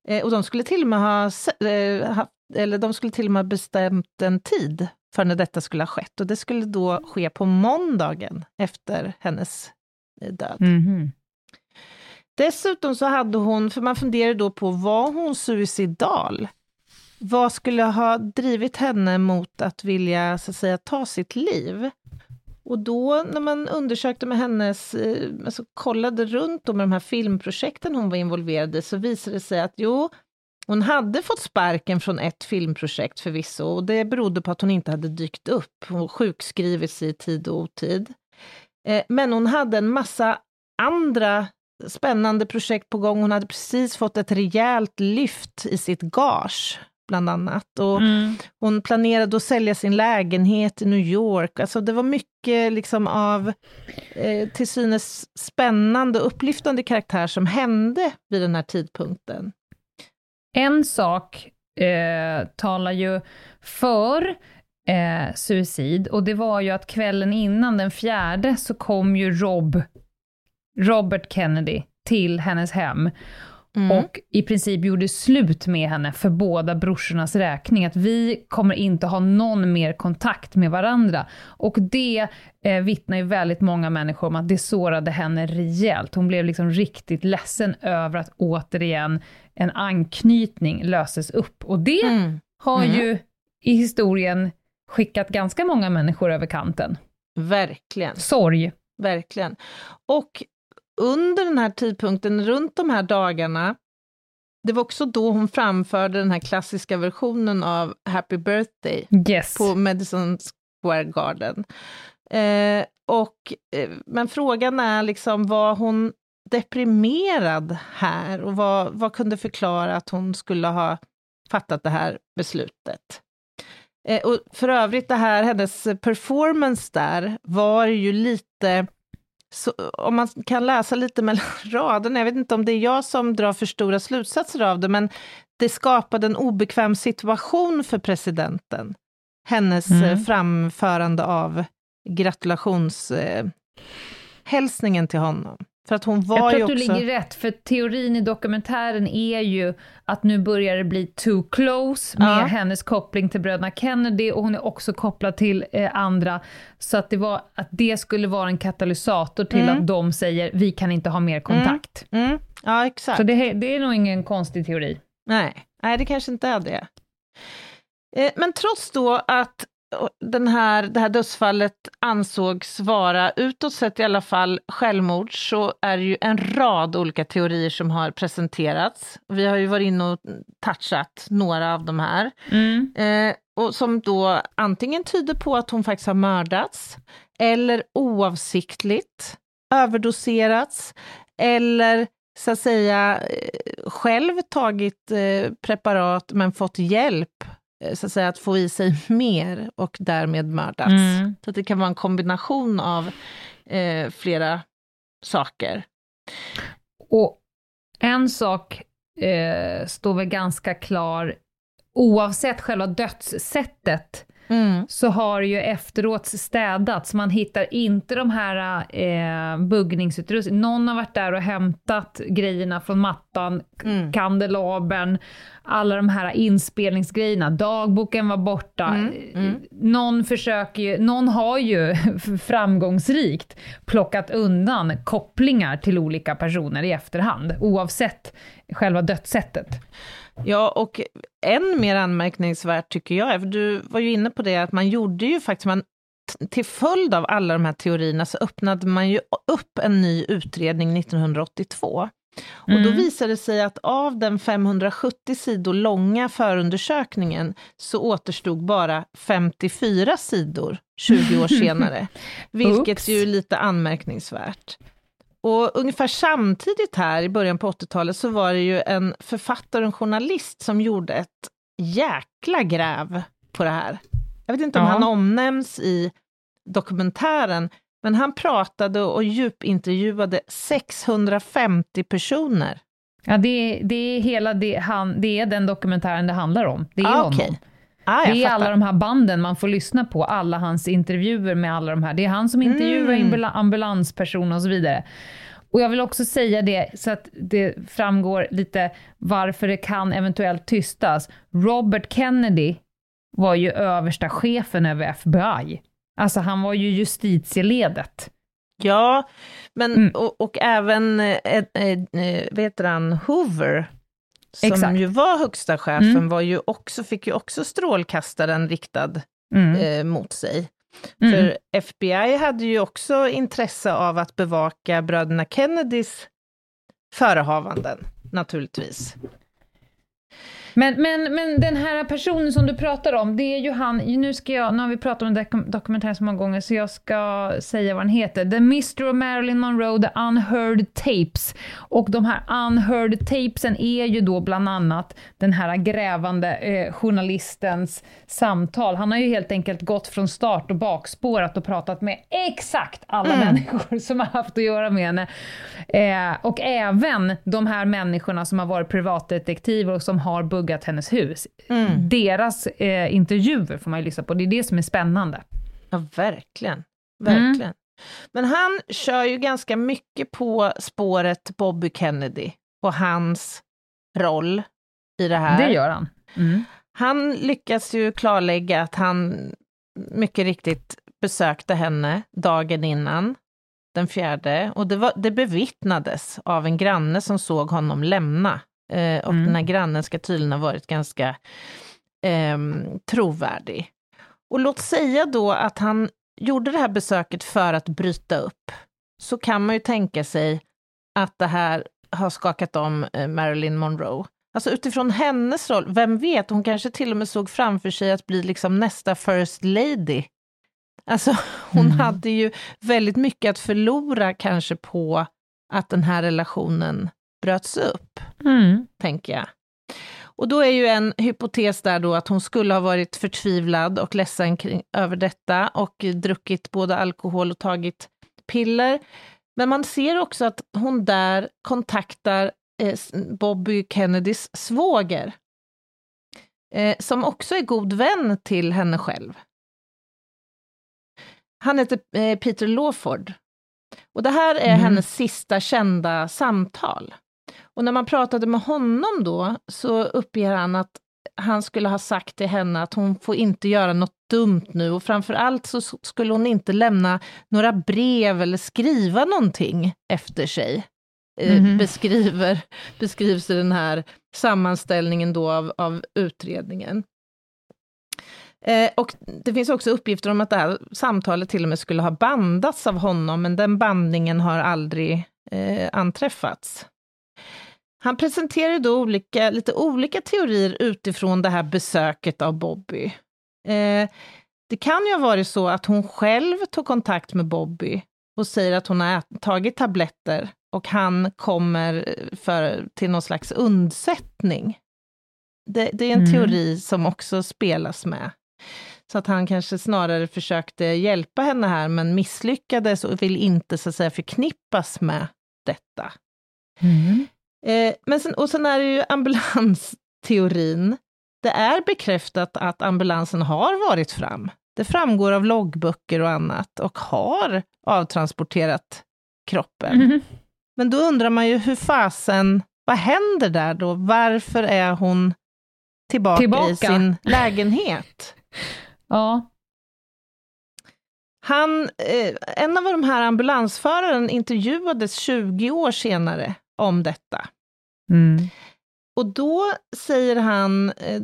Eh, och de skulle till och med ha, eh, haft eller de skulle till och med ha bestämt en tid för när detta skulle ha skett. Och det skulle då ske på måndagen efter hennes eh, död. Mhm. Dessutom så hade hon, för man funderade då på, var hon suicidal? Vad skulle ha drivit henne mot att vilja, så att säga, ta sitt liv? Och då när man undersökte med hennes, eh, alltså kollade runt med de här filmprojekten hon var involverad i, så visade det sig att jo, hon hade fått sparken från ett filmprojekt förvisso, och det berodde på att hon inte hade dykt upp. Hon sjukskrivit sig i tid och otid. Eh, Men hon hade en massa andra spännande projekt på gång. Hon hade precis fått ett rejält lyft i sitt gage bland annat. Och mm. Hon planerade att sälja sin lägenhet i New York. Alltså det var mycket liksom av eh, till synes spännande och upplyftande karaktär som hände vid den här tidpunkten. En sak eh, talar ju för eh, suicid, och det var ju att kvällen innan, den fjärde, så kom ju Rob, Robert Kennedy till hennes hem. Mm. och i princip gjorde slut med henne för båda brorsornas räkning. Att vi kommer inte ha någon mer kontakt med varandra. Och det eh, vittnar ju väldigt många människor om att det sårade henne rejält. Hon blev liksom riktigt ledsen över att återigen en anknytning löses upp. Och det mm. har mm. ju i historien skickat ganska många människor över kanten. Verkligen. Sorg. Verkligen. Och under den här tidpunkten, runt de här dagarna, det var också då hon framförde den här klassiska versionen av Happy birthday yes. på Madison Square Garden. Eh, och, eh, men frågan är liksom, var hon deprimerad här och vad, vad kunde förklara att hon skulle ha fattat det här beslutet? Eh, och för övrigt, det här, hennes performance där var ju lite så, om man kan läsa lite mellan raderna, jag vet inte om det är jag som drar för stora slutsatser av det, men det skapade en obekväm situation för presidenten. Hennes mm. Eh, framförande av gratulationshälsningen eh, till honom. För att hon var Jag tror att du också... ligger rätt, för teorin i dokumentären är ju att nu börjar det bli too close med ja. hennes koppling till bröderna Kennedy och hon är också kopplad till eh, andra. Så att det, var, att det skulle vara en katalysator till mm. att de säger vi kan inte ha mer kontakt. Mm. Mm. Ja, exakt. Så det, det är nog ingen konstig teori. Nej, Nej det kanske inte är det. Eh, men trots då att den här, det här dödsfallet ansågs vara, utåt sett i alla fall, självmord, så är det ju en rad olika teorier som har presenterats. Vi har ju varit inne och touchat några av de här. Mm. Eh, och som då antingen tyder på att hon faktiskt har mördats, eller oavsiktligt överdoserats, eller så att säga eh, själv tagit eh, preparat men fått hjälp så att, säga, att få i sig mer och därmed mördats. Mm. Så det kan vara en kombination av eh, flera saker. Och en sak eh, står väl ganska klar, oavsett själva dödssättet, Mm. så har ju efteråt städats. Man hittar inte de här eh, buggningsutrustningarna. Någon har varit där och hämtat grejerna från mattan, mm. kandelabern, alla de här inspelningsgrejerna. Dagboken var borta. Mm. Mm. Någon, försöker ju, någon har ju framgångsrikt plockat undan kopplingar till olika personer i efterhand, oavsett själva dödssättet. Ja, och än mer anmärkningsvärt tycker jag, för du var ju inne på det, att man gjorde ju faktiskt, man, till följd av alla de här teorierna så öppnade man ju upp en ny utredning 1982. Och då mm. visade det sig att av den 570 sidor långa förundersökningen så återstod bara 54 sidor 20 år senare, vilket ju är lite anmärkningsvärt. Och ungefär samtidigt här i början på 80-talet så var det ju en författare och en journalist som gjorde ett jäkla gräv på det här. Jag vet inte om ja. han omnämns i dokumentären, men han pratade och djupintervjuade 650 personer. Ja, det är, det är hela det, han, det är den dokumentären det handlar om. Det är ah, honom. Okay. Ah, det är fattar. alla de här banden man får lyssna på, alla hans intervjuer med alla de här. Det är han som intervjuar mm. ambulanspersoner och så vidare. Och jag vill också säga det så att det framgår lite varför det kan eventuellt tystas. Robert Kennedy var ju översta chefen över FBI. Alltså han var ju justitieledet. Ja, men mm. och, och, även, eh, eh, eh vad heter han, Hoover, som Exakt. ju var högsta chefen, mm. var ju också, fick ju också strålkastaren riktad mm. eh, mot sig. Mm. För FBI hade ju också intresse av att bevaka bröderna Kennedys förehavanden, naturligtvis. Men, men, men den här personen som du pratar om, det är ju han, nu ska jag, nu har vi pratat om dok dokumentären så många gånger, så jag ska säga vad den heter. The Mystery of Marilyn Monroe, The Unheard Tapes. Och de här Unheard Tapesen är ju då bland annat den här grävande eh, journalistens samtal. Han har ju helt enkelt gått från start och bakspårat och pratat med exakt alla mm. människor som har haft att göra med henne. Eh, och även de här människorna som har varit privatdetektiver och som har buggat hennes hus. Mm. Deras eh, intervjuer får man ju lyssna på, det är det som är spännande. Ja, verkligen. Verkligen. Mm. Men han kör ju ganska mycket på spåret Bobby Kennedy och hans roll i det här. Det gör han. Mm. Han lyckas ju klarlägga att han mycket riktigt besökte henne dagen innan, den fjärde, och det, var, det bevittnades av en granne som såg honom lämna. Eh, och mm. den här grannen ska tydligen ha varit ganska eh, trovärdig. Och låt säga då att han gjorde det här besöket för att bryta upp, så kan man ju tänka sig att det här har skakat om eh, Marilyn Monroe. Alltså utifrån hennes roll, vem vet, hon kanske till och med såg framför sig att bli liksom nästa first lady. Alltså hon mm. hade ju väldigt mycket att förlora kanske på att den här relationen bröts upp, mm. tänker jag. Och då är ju en hypotes där då att hon skulle ha varit förtvivlad och ledsen kring, över detta och druckit både alkohol och tagit piller. Men man ser också att hon där kontaktar eh, Bobby Kennedys svåger, eh, som också är god vän till henne själv. Han heter eh, Peter Lawford. Och det här är mm. hennes sista kända samtal. Och när man pratade med honom då, så uppger han att han skulle ha sagt till henne att hon får inte göra något dumt nu och framför allt så skulle hon inte lämna några brev eller skriva någonting efter sig. Mm. beskriver, beskrivs i den här sammanställningen då av, av utredningen. Eh, och det finns också uppgifter om att det här samtalet till och med skulle ha bandats av honom, men den bandningen har aldrig eh, anträffats. Han presenterar då olika, lite olika teorier utifrån det här besöket av Bobby. Eh, det kan ju ha varit så att hon själv tog kontakt med Bobby och säger att hon har tagit tabletter och han kommer för, till någon slags undsättning. Det, det är en mm. teori som också spelas med. Så att han kanske snarare försökte hjälpa henne här, men misslyckades och vill inte så att säga förknippas med detta. Mm. Eh, men sen, och sen är det ju ambulansteorin. Det är bekräftat att ambulansen har varit fram. Det framgår av loggböcker och annat och har avtransporterat kroppen. Mm. Men då undrar man ju hur fasen, vad händer där då? Varför är hon tillbaka, tillbaka. i sin lägenhet? ja. Han, eh, en av de här ambulansföraren intervjuades 20 år senare om detta. Mm. Och då säger han eh,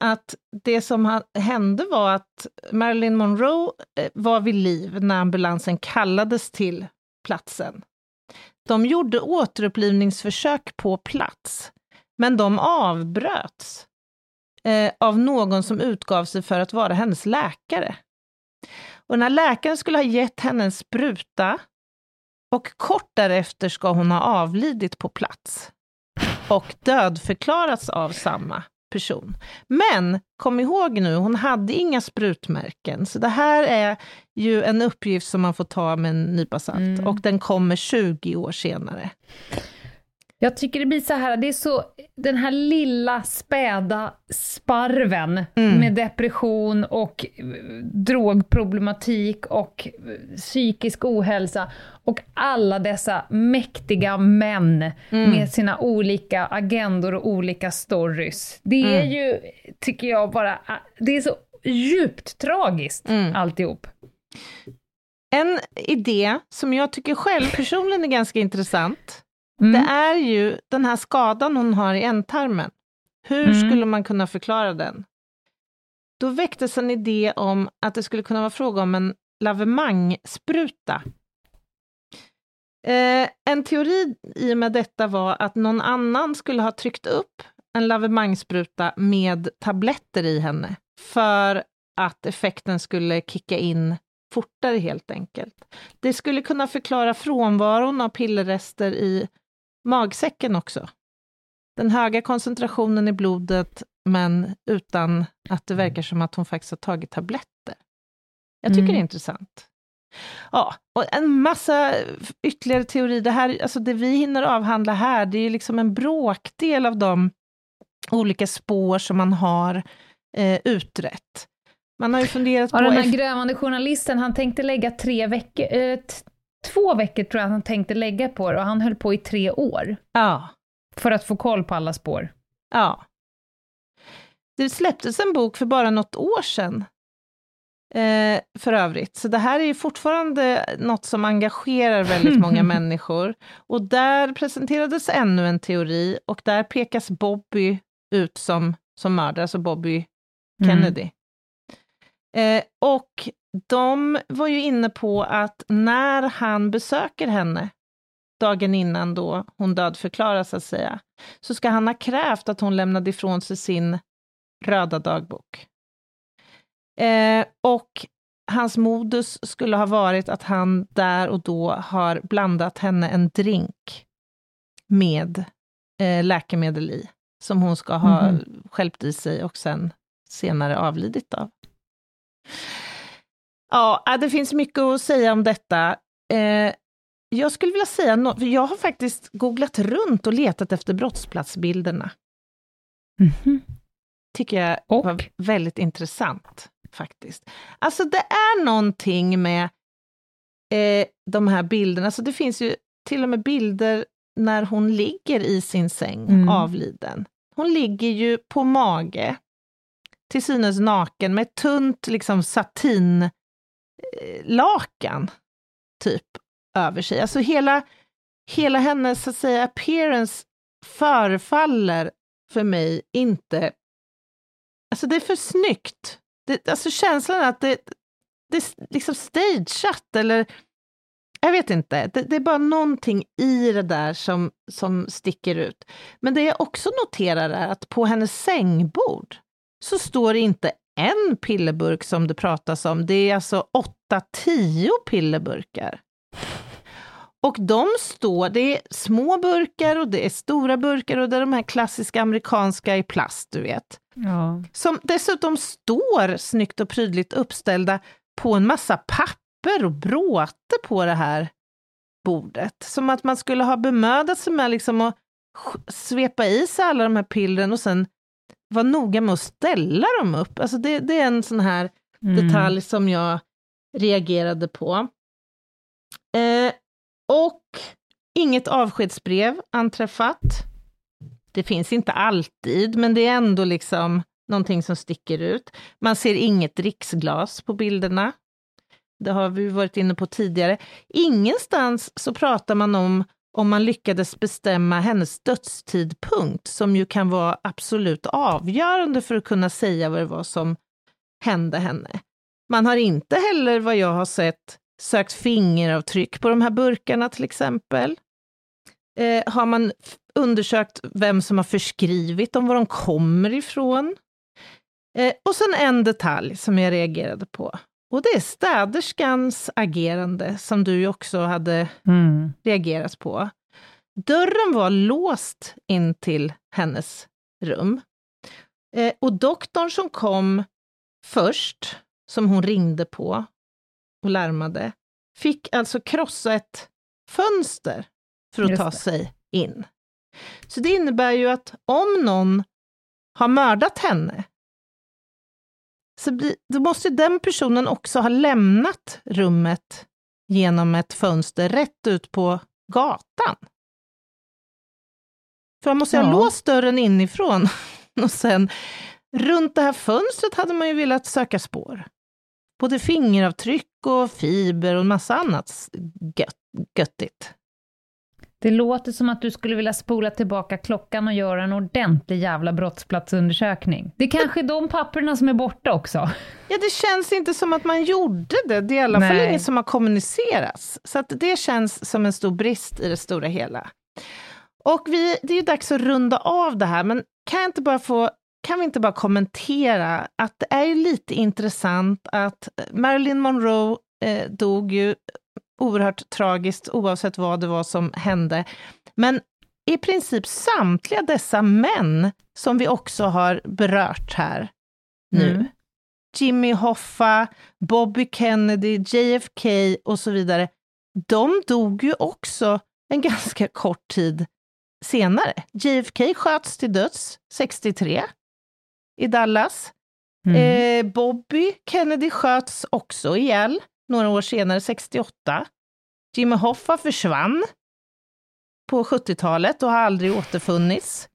att det som hände var att Marilyn Monroe eh, var vid liv när ambulansen kallades till platsen. De gjorde återupplivningsförsök på plats, men de avbröts eh, av någon som utgav sig för att vara hennes läkare. Och den här läkaren skulle ha gett henne en spruta och kort därefter ska hon ha avlidit på plats och dödförklarats av samma person. Men kom ihåg nu, hon hade inga sprutmärken, så det här är ju en uppgift som man får ta med en nypa salt, mm. och den kommer 20 år senare. Jag tycker det blir så här, det är så, den här lilla späda sparven mm. med depression och eh, drogproblematik och eh, psykisk ohälsa och alla dessa mäktiga män mm. med sina olika agendor och olika stories. Det är mm. ju, tycker jag bara, det är så djupt tragiskt mm. alltihop. En idé som jag tycker själv personligen är ganska intressant, Mm. Det är ju den här skadan hon har i ändtarmen. Hur mm. skulle man kunna förklara den? Då väcktes en idé om att det skulle kunna vara fråga om en lavemangspruta. Eh, en teori i och med detta var att någon annan skulle ha tryckt upp en lavemangsspruta med tabletter i henne för att effekten skulle kicka in fortare helt enkelt. Det skulle kunna förklara frånvaron av pillerrester i magsäcken också. Den höga koncentrationen i blodet, men utan att det verkar som att hon faktiskt har tagit tabletter. Jag tycker Mm. det är intressant. Ja, och en massa ytterligare teorier. Det, här, alltså det vi hinner avhandla här, det är liksom en bråkdel av de olika spår som man har eh, utrett. Man har ju funderat Ja, på... den här grävande journalisten, han tänkte lägga tre veckor, eh, två veckor tror jag han tänkte lägga på det, och han höll på i tre år, ja, för att få koll på alla spår. ja. Det släpptes en bok för bara något år sedan, eh, för övrigt. Så det här är ju fortfarande något som engagerar väldigt många människor. Och där presenterades ännu en teori, och där pekas Bobby ut som, som mördare, alltså Bobby Kennedy. Eh, och de var ju inne på att när han besöker henne, dagen innan då hon dödförklaras, så att säga, så ska han ha krävt att hon lämnade ifrån sig sin röda dagbok. Eh, och hans modus skulle ha varit att han där och då har blandat henne en drink med eh, läkemedel i, som hon ska ha Mhm. skälpt i sig och sen senare avlidit av. Ja, äh, det finns mycket att säga om detta. Eh, jag skulle vilja säga något, för jag har faktiskt googlat runt och letat efter brottsplatsbilderna. Mhm. Tycker jag Och? var väldigt intressant, faktiskt. Alltså det är någonting med eh, de här bilderna, alltså det finns ju till och med bilder när hon ligger i sin säng, Mm. avliden. Hon ligger ju på mage, till synes naken, med ett tunt liksom satin Eh, lakan typ över sig. Alltså hela, hela hennes så att säga, appearance förefaller för mig inte... Alltså det är för snyggt. Det, alltså känslan att det, det är liksom stageat eller jag vet inte, det, det är bara någonting i det där som, som sticker ut. Men det jag också noterar är att på hennes sängbord så står det inte en pillerburk som det pratas om, det är alltså åtta, tio pillerburkar. Och de står, det är små burkar och det är stora burkar och det är de här klassiska amerikanska i plast, du vet. Ja. Som dessutom står snyggt och prydligt uppställda på en massa papper och bråte på det här bordet. Som att man skulle ha bemödat sig med liksom att svepa i sig alla de här pillren och sen vara noga med att ställa dem upp. Alltså det, det är en sån här Mm. detalj som jag reagerade på. Eh, och inget avskedsbrev anträffat. Det finns inte alltid, men det är ändå liksom någonting som sticker ut. Man ser inget dricksglas på bilderna. Det har vi varit inne på tidigare. Ingenstans så pratar man om om man lyckades bestämma hennes dödstidpunkt, som ju kan vara absolut avgörande för att kunna säga vad det var som hände henne. Man har inte heller, vad jag har sett, sökt fingeravtryck på de här burkarna till exempel. Eh, har man undersökt vem som har förskrivit dem, var de kommer ifrån? Eh, och sen en detalj som jag reagerade på. Och det är städerskans agerande, som du också hade Mm. reagerat på. Dörren var låst in till hennes rum. Eh, och doktorn som kom först, som hon ringde på och larmade, fick alltså krossa ett fönster för att Just ta det. sig in. Så det innebär ju att om någon har mördat henne, så blir, då måste den personen också ha lämnat rummet genom ett fönster rätt ut på gatan. För man måste ju ha Ja. låst dörren inifrån. Och sen runt det här fönstret hade man ju velat söka spår. Både fingeravtryck och fiber och en massa annat gött, göttigt. Det låter som att du skulle vilja spola tillbaka klockan och göra en ordentlig jävla brottsplatsundersökning. Det är kanske är de papperna som är borta också. Ja, det känns inte som att man gjorde det. Det är i alla fall inget som har kommunicerats. Så det känns som en stor brist i det stora hela. Och vi, det är ju dags att runda av det här, men kan, inte bara få, kan vi inte bara kommentera att det är ju lite intressant att Marilyn Monroe eh, dog ju oerhört tragiskt oavsett vad det var som hände. Men i princip samtliga dessa män som vi också har berört här nu, mm. Jimmy Hoffa, Bobby Kennedy, JFK och så vidare, de dog ju också en ganska kort tid senare. JFK sköts till döds 63 i Dallas. Mm. Eh, Bobby Kennedy sköts också ihjäl några år senare, 68. Jimmy Hoffa försvann på 70-talet och har aldrig återfunnits.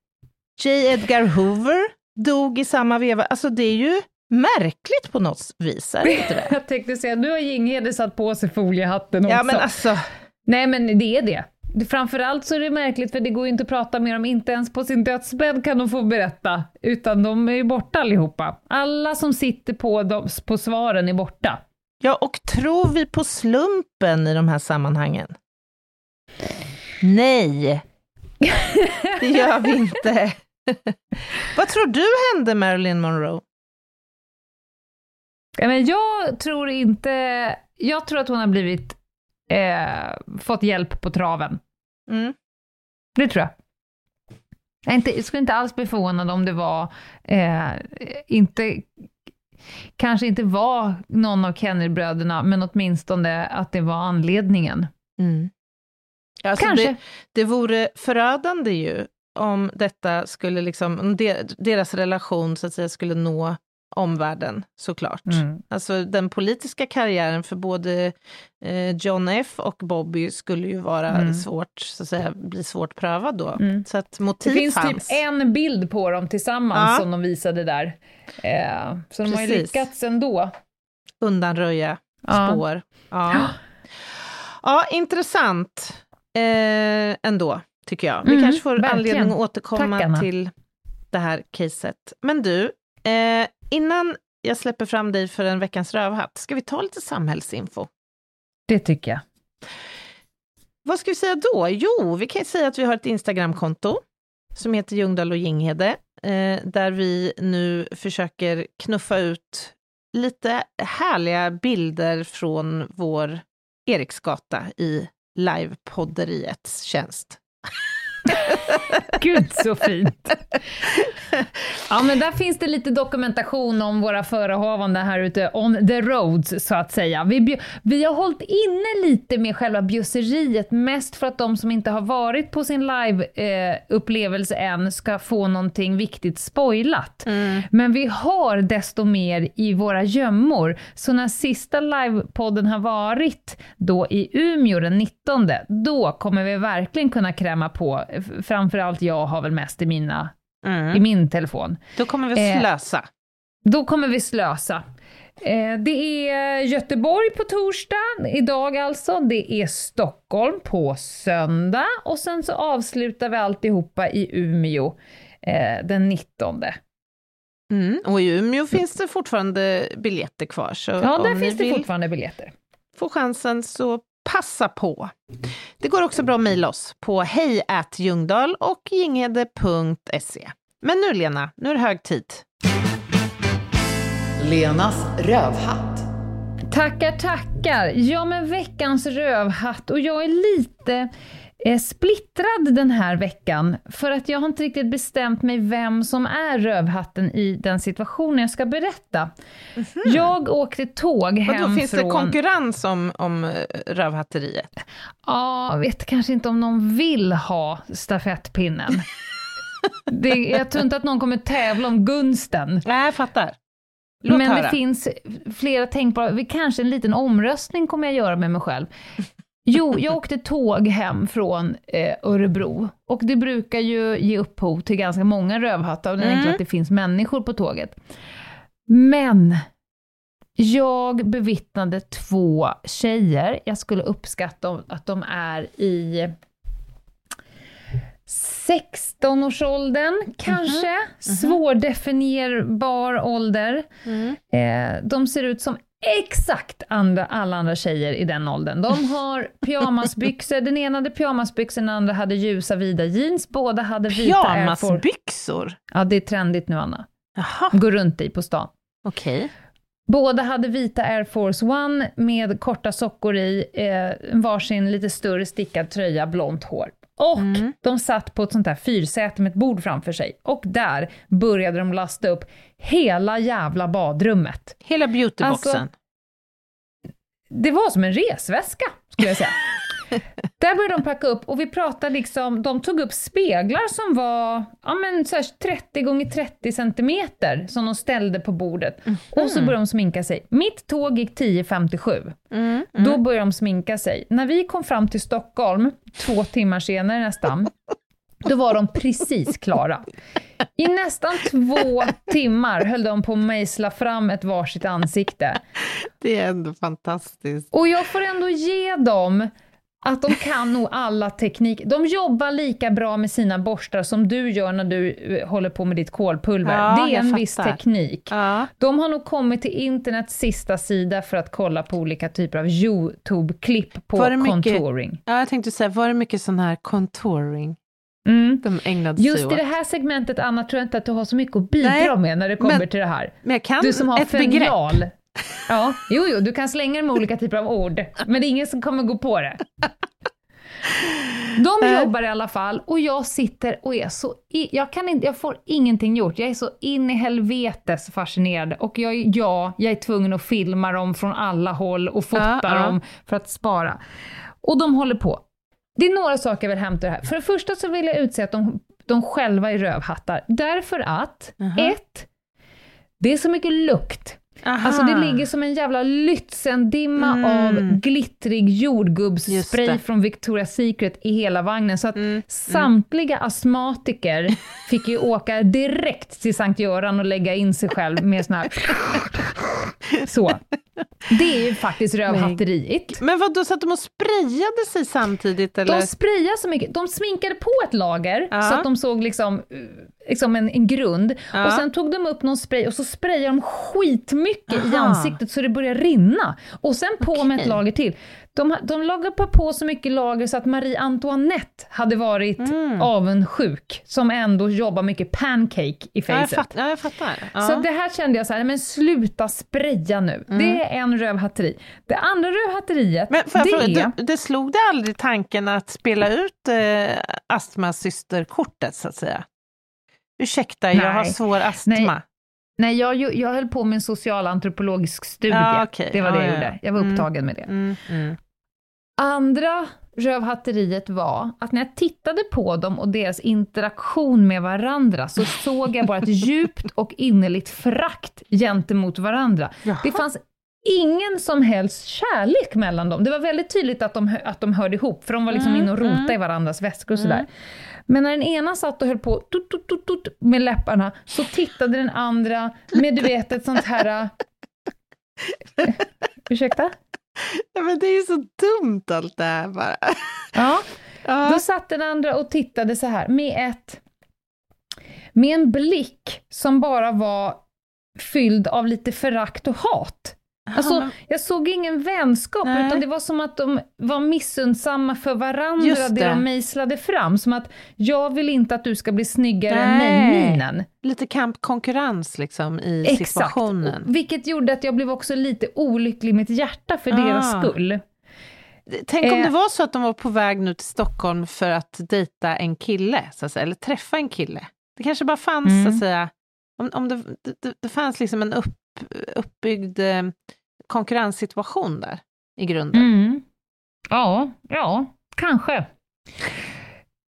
J. Edgar Hoover dog i samma veva. Alltså det är ju märkligt på något vis, är det inte det? Jag tänkte säga, nu har Jinghede satt på sig foliehatten också. Ja, men alltså. Nej, men det är det. Framförallt så är det märkligt för det går ju inte att prata med dem, inte ens på sin dödsbädd kan de få berätta, utan de är ju borta allihopa. Alla som sitter på, dem, på svaren är borta. Ja, och tror vi på slumpen i de här sammanhangen? Nej, det gör vi inte. Vad tror du hände Marilyn Monroe? Men jag tror inte... Jag tror att hon har blivit... Eh, fått hjälp på traven. Mm. Det tror jag. Jag, inte, jag skulle inte alls bli förvånad om det var... Eh, inte, kanske inte var någon av Kennedybröderna, men åtminstone att det var anledningen. Mm. Alltså kanske. Det, det vore förödande ju om detta skulle liksom, om deras relation så att säga skulle nå omvärlden såklart. Mm. Alltså den politiska karriären för både eh, John F och Bobby skulle ju vara mm. svårt, så att säga, bli svårt prövad då. Mm. Så att motiv Det finns typ fanns. typ en bild på dem tillsammans ja. som de visade där. Eh, så Precis. de har ju lyckats ändå. Undanröja ja. spår. Ja. ja. ja, intressant eh, ändå, tycker jag. Vi mm, kanske får verkligen. anledning att återkomma Tack, till det här caset. Men du, eh, Innan jag släpper fram dig för en veckans rövhatt, ska vi ta lite samhällsinfo? Det tycker jag. Vad ska vi säga då? Jo, vi kan säga att vi har ett Instagramkonto som heter Ljungdahl och Ginghede, eh, där vi nu försöker knuffa ut lite härliga bilder från vår Eriksgata i livepodderiets tjänst. Gud så fint! Ja men där finns det lite dokumentation om våra förehavande här ute on the roads så att säga. Vi, vi har hållit inne lite med själva bjusseriet, mest för att de som inte har varit på sin live-upplevelse eh, än ska få någonting viktigt spoilat. Mm. Men vi har desto mer i våra gömmor, så när sista livepodden har varit då i Umeå den 19, då kommer vi verkligen kunna kräma på framförallt jag har väl mest i, mina, mm. i min telefon. Då kommer vi eh, slösa. Eh, då kommer vi slösa. Eh, det är Göteborg på torsdag, idag alltså. Det är Stockholm på söndag och sen så avslutar vi alltihopa i Umeå eh, den 19. Mm, och i Umeå finns det fortfarande biljetter kvar. Ja, där finns det fortfarande biljetter. Får chansen så passa på. Det går också bra att mejla oss på hejjungdahl och ginghede.se. Men nu Lena, nu är det hög tid. Lenas rövhatt. Tackar, tackar. Ja, men veckans rövhatt och jag är lite splittrad den här veckan, för att jag har inte riktigt bestämt mig vem som är rövhatten i den situationen jag ska berätta. Mm -hmm. Jag åkte tåg hem Vadå, finns från... det konkurrens om, om eh, rövhatteriet? Ja, jag vet kanske inte om någon vill ha stafettpinnen. det, jag tror inte att någon kommer tävla om gunsten. Nej, jag fattar. Låt Men höra. det finns flera tänkbara, kanske en liten omröstning kommer jag göra med mig själv. Jo, jag åkte tåg hem från eh, Örebro och det brukar ju ge upphov till ganska många rövhattar av den mm. enkla att det finns människor på tåget. Men jag bevittnade två tjejer, jag skulle uppskatta att de är i 16-årsåldern kanske, mm -hmm. svårdefinierbar ålder. Mm. Eh, de ser ut som exakt andra, alla andra tjejer i den åldern. De har pyjamasbyxor, den ena hade pyjamasbyxor, den andra hade ljusa vida jeans, båda hade vita. Pyjamasbyxor? Ja, det är trendigt nu, Anna. Jaha. Gå runt i på stan. Okej. Okay. Båda hade vita Air Force One med korta sockor i, eh, varsin lite större stickad tröja, blont hår. Och mm. de satt på ett sånt där fyrsäte med ett bord framför sig. Och där började de lasta upp hela jävla badrummet. Hela beautyboxen? Alltså, det var som en resväska, skulle jag säga. Där började de packa upp och vi pratade liksom, de tog upp speglar som var ja, men så 30 gånger 30 centimeter som de ställde på bordet. Mm. Och så började de sminka sig. Mitt tåg gick 10.57. Mm. Mm. Då började de sminka sig. När vi kom fram till Stockholm, två timmar senare nästan, då var de precis klara. I nästan två timmar höll de på att mejsla fram ett varsitt ansikte. Det är ändå fantastiskt. Och jag får ändå ge dem att de kan nog alla tekniker. De jobbar lika bra med sina borstar som du gör när du eh, håller på med ditt kolpulver. Ja, det är en viss teknik. Ja. De har nog kommit till internets sista sida för att kolla på olika typer av YouTube-klipp på contouring. Mycket, ja, jag tänkte säga, var det mycket sån här contouring? Mm. De ägnade sig Just åt. i det här segmentet, Anna, tror jag inte att du har så mycket att bidra Nej, med när det kommer men, till det här. Men jag kan du som har ett fenial. begrepp. Ja, jo, jo, du kan slänga det med olika typer av ord, men det är ingen som kommer gå på det. De jobbar i alla fall och jag sitter och är så, jag kan inte, jag får ingenting gjort. Jag är så in i helvetes fascinerad och jag, ja, jag är tvungen att filma dem från alla håll och fota ja, dem för att spara. Och de håller på. Det är några saker jag vill hämta här. För det första så vill jag utse att de, de själva är rövhattar, därför att, uh -huh. ett, det är så mycket lukt. Aha. Alltså det ligger som en jävla Lützendimma mm. av glittrig jordgubbsspray från Victoria's Secret i hela vagnen. Så att mm. samtliga astmatiker fick ju åka direkt till Sankt Göran och lägga in sig själv med sån här... Så. Det är ju faktiskt rövhatteriet. Men vad då satt de och sprayade sig samtidigt? Eller? De sprayade så mycket. De sminkade på ett lager ja. så att de såg liksom, liksom en, en grund. Ja. Och sen tog de upp någon spray och så sprayade de skitmycket Aha. i ansiktet så det började rinna. Och sen på okay. med ett lager till. De, de lagade på så mycket lager så att Marie Antoinette hade varit mm. avundsjuk, som ändå jobbar mycket pancake i facet. Ja, jag, fatt, ja, jag fattar. Ja. Så det här kände jag så här, men sluta spraya nu. Mm. Det är en rövhatteri. Det andra rövhatteriet, men det är... Det, det slog dig aldrig tanken att spela ut eh, astmasysterkortet, så att säga? Ursäkta, Nej. jag har svår astma. Nej. Nej, jag, jag höll på med en socialantropologisk studie. Ja, okay. Det var det ja, jag gjorde. Jag var mm. upptagen med det. Mm, mm. Andra rövhatteriet var att när jag tittade på dem och deras interaktion med varandra så såg jag bara ett djupt och innerligt frakt gentemot varandra. Jaha. Det fanns ingen som helst kärlek mellan dem. Det var väldigt tydligt att de, att de hörde ihop, för de var liksom mm, inne och rotade mm. i varandras väskor och sådär. Men när den ena satt och höll på tut, tut, tut, tut, med läpparna, så tittade den andra med, du vet, ett sånt här... Uh, ursäkta? Ja, men det är ju så dumt allt det här bara. Ja, ja. då satt den andra och tittade så här med ett... Med en blick som bara var fylld av lite förakt och hat. Alltså, jag såg ingen vänskap, Nej. utan det var som att de var missundsamma för varandra, det. det de mejslade fram. Som att, jag vill inte att du ska bli snyggare Nej. än mig-minen. Lite kampkonkurrens liksom i Exakt. situationen. Vilket gjorde att jag blev också lite olycklig i mitt hjärta för ah. deras skull. Tänk om eh. det var så att de var på väg nu till Stockholm för att dejta en kille, så att säga, eller träffa en kille. Det kanske bara fanns, mm. så att mm. säga, om, om det, det, det fanns liksom en upp uppbyggd eh, konkurrenssituation där i grunden. Mm. Ja, ja, kanske.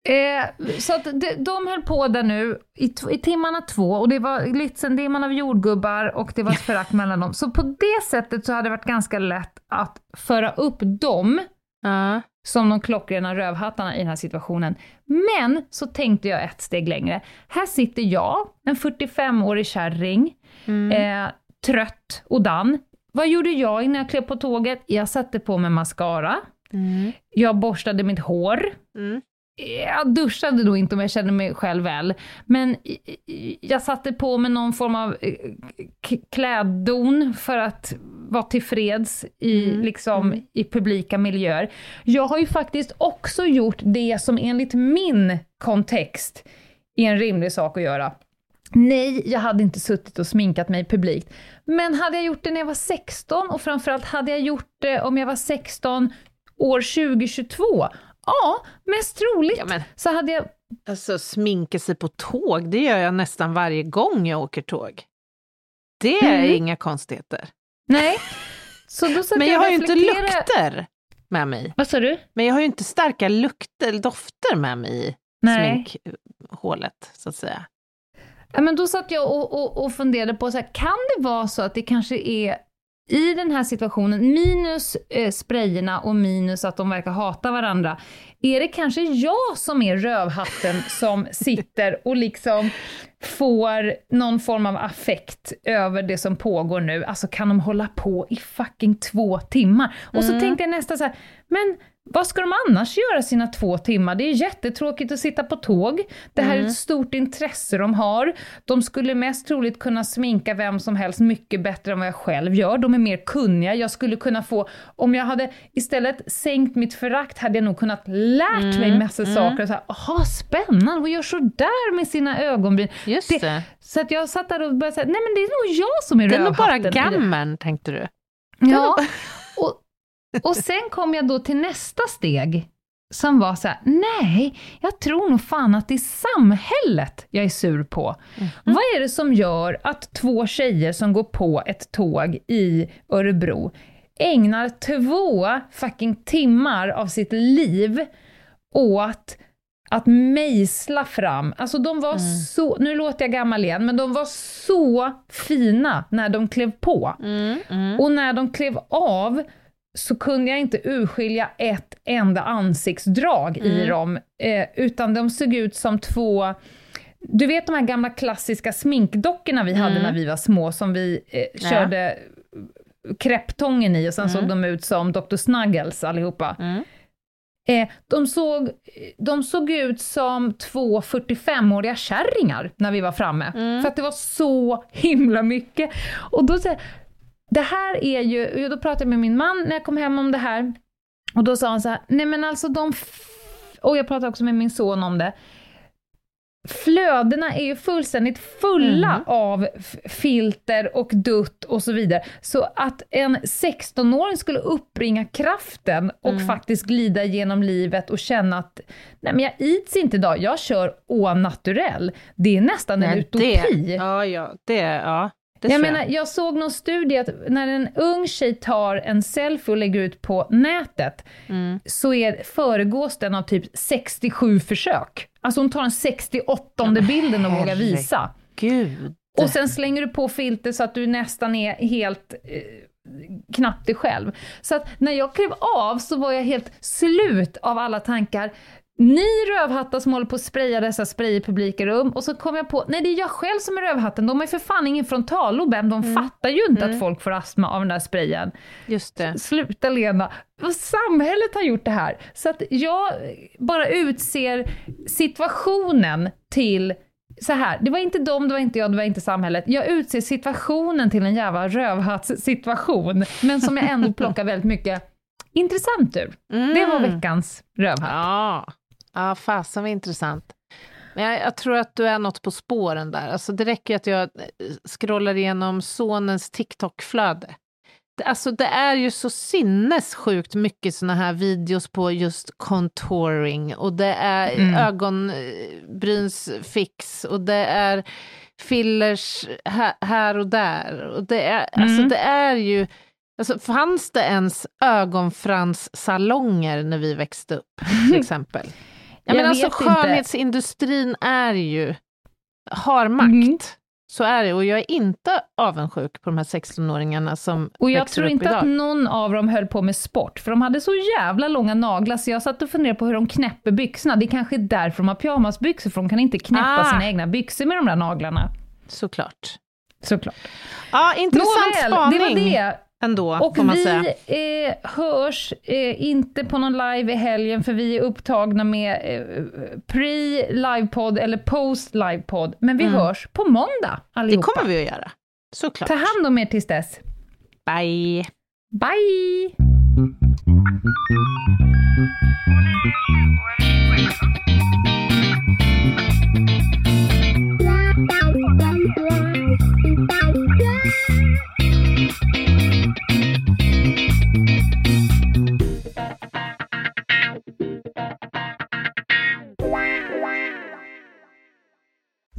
Eh, så att de, de höll på där nu i, i timmarna två och det var Lützendimman av jordgubbar och det var ett förakt mellan dem. Så på det sättet så hade det varit ganska lätt att föra upp dem uh. som de klockrena rövhattarna i den här situationen. Men så tänkte jag ett steg längre. Här sitter jag, en 45-årig kärring, mm. eh, trött och dan. Vad gjorde jag innan jag klev på tåget? Jag satte på mig mascara. Mm. Jag borstade mitt hår. Mm. Jag duschade då inte om jag kände mig själv väl, men jag satte på mig någon form av eh, kläddon för att vara tillfreds i, Mm. liksom, i publika miljöer. Jag har ju faktiskt också gjort det som enligt min kontext är en rimlig sak att göra. Nej, jag hade inte suttit och sminkat mig publikt. Men hade jag gjort det när jag var 16 och framförallt hade jag gjort det om jag var 16 år 2022? Ja, mest troligt Ja, men, så hade jag... alltså sminka sig på tåg, det gör jag nästan varje gång jag åker tåg. Det är Mm. inga konstigheter. Nej. Så då satt Men jag och har ju inte lukter med mig. Vad sa du? Men jag har ju inte starka lukter, dofter med mig i Nej. sminkhålet, så att säga. Ja, men då satt jag och, och, och funderade på, så här, kan det vara så att det kanske är i den här situationen, minus eh, sprayerna och minus att de verkar hata varandra, är det kanske jag som är rövhatten som sitter och liksom får någon form av affekt över det som pågår nu? Alltså kan de hålla på i fucking två timmar? Och så Mm. tänkte jag nästan så här, men vad ska de annars göra sina två timmar? Det är jättetråkigt att sitta på tåg. Det här är Mm. ett stort intresse de har. De skulle mest troligt kunna sminka vem som helst mycket bättre än vad jag själv gör. De är mer kunniga. Jag skulle kunna få, om jag hade istället sänkt mitt förakt hade jag nog kunnat lärt mig massa saker. Så här, Aha, spännande, och gör så där med sina ögonbryn. Just Det- det. Så att jag satt där och började säga, nej men det är nog jag som är Det är nog bara rövhatten gammern, tänkte du. Ja, och, sen kom jag då till nästa steg, som var så här, nej, jag tror nog fan att det är samhället jag är sur på. Vad är det som gör att två tjejer som går på ett tåg i Örebro ägnar två fucking timmar av sitt liv åt att mejsla fram, alltså de var så, nu låter jag gammal igen, men de var så fina när de klev på. Mm, mm. Och när de klev av så kunde jag inte urskilja ett enda ansiktsdrag i Mm. dem, eh, utan de såg ut som två du vet de här gamla klassiska sminkdockorna vi hade Mm. när vi var små, som vi eh, Ja. körde kräpptången i och sen Mm. såg de ut som Dr. Snuggles allihopa. Mm. Eh, de, såg, de såg ut som två 45-åriga kärringar när vi var framme. Mm. För att det var så himla mycket. Och då säger det här är ju, då pratade jag med min man när jag kom hem om det här. Och då sa han så här, nej men alltså de, och jag pratade också med min son om det. Flödena är ju fullständigt fulla Mm. av filter och dutt och så vidare. Så att en 16-åring skulle uppbringa kraften och Mm. faktiskt glida genom livet och känna att nej men jag ids inte idag, jag kör au naturell. Det är nästan en Nej, utopi. Det, ja, ja, det, ja, det Jag menar, jag såg någon studie att när en ung tjej tar en selfie och lägger ut på nätet, Mm. så är, föregås den av typ 67 försök. Alltså hon tar den 68 bilden och vågar visa. Gud. Och sen slänger du på filter så att du nästan är helt eh, knappt dig själv. Så att när jag klev av så var jag helt slut av alla tankar. Ni rövhattar som håller på att spraya dessa spray i publika rum och så kom jag på, nej det är jag själv som är rövhatten, de har ju för fan ingen frontallob än, de fattar ju inte att folk får astma av den där sprayen. Just det. Sluta Lena, samhället har gjort det här. Så att jag bara utser situationen till så här, det var inte dem, det var inte jag, det var inte samhället. Jag utser situationen till en jävla rövhattssituation, men som jag ändå plockar väldigt mycket intressant ur. Det var Mm. veckans rövhatt. Ja, ja fasen vad intressant. Men jag, jag tror att du är något på spåren där. Alltså det räcker att jag eh, scrollar igenom sonens TikTok-flöde. Alltså det är ju så sinnessjukt mycket såna här videos på just contouring och det är Mm. ögonbrynsfix och det är fillers här, här och där. Och det är, alltså Mm. det är ju Alltså, fanns det ens ögonfranssalonger när vi växte upp, till exempel? Ja, men alltså, vet inte. skönhetsindustrin är ju, har makt. Mm. Så är det, och jag är inte avundsjuk på de här 16-åringarna som Och jag växer tror upp inte idag. att någon av dem höll på med sport, för de hade så jävla långa naglar, så jag satt och funderade på hur de knäpper byxorna. Det är kanske är därför de har pyjamasbyxor, för de kan inte knäppa Ah. sina egna byxor med de där naglarna. Såklart. Såklart. Ja, intressant Nåväl, spaning det var det. Ändå, Och får man säga. vi eh, hörs eh, inte på någon live i helgen, för vi är upptagna med eh, pre-livepodd eller post-livepodd. Men vi Mm. hörs på måndag Det allihopa. kommer vi att göra. Såklart. Ta hand om er tills dess. Bye! Bye!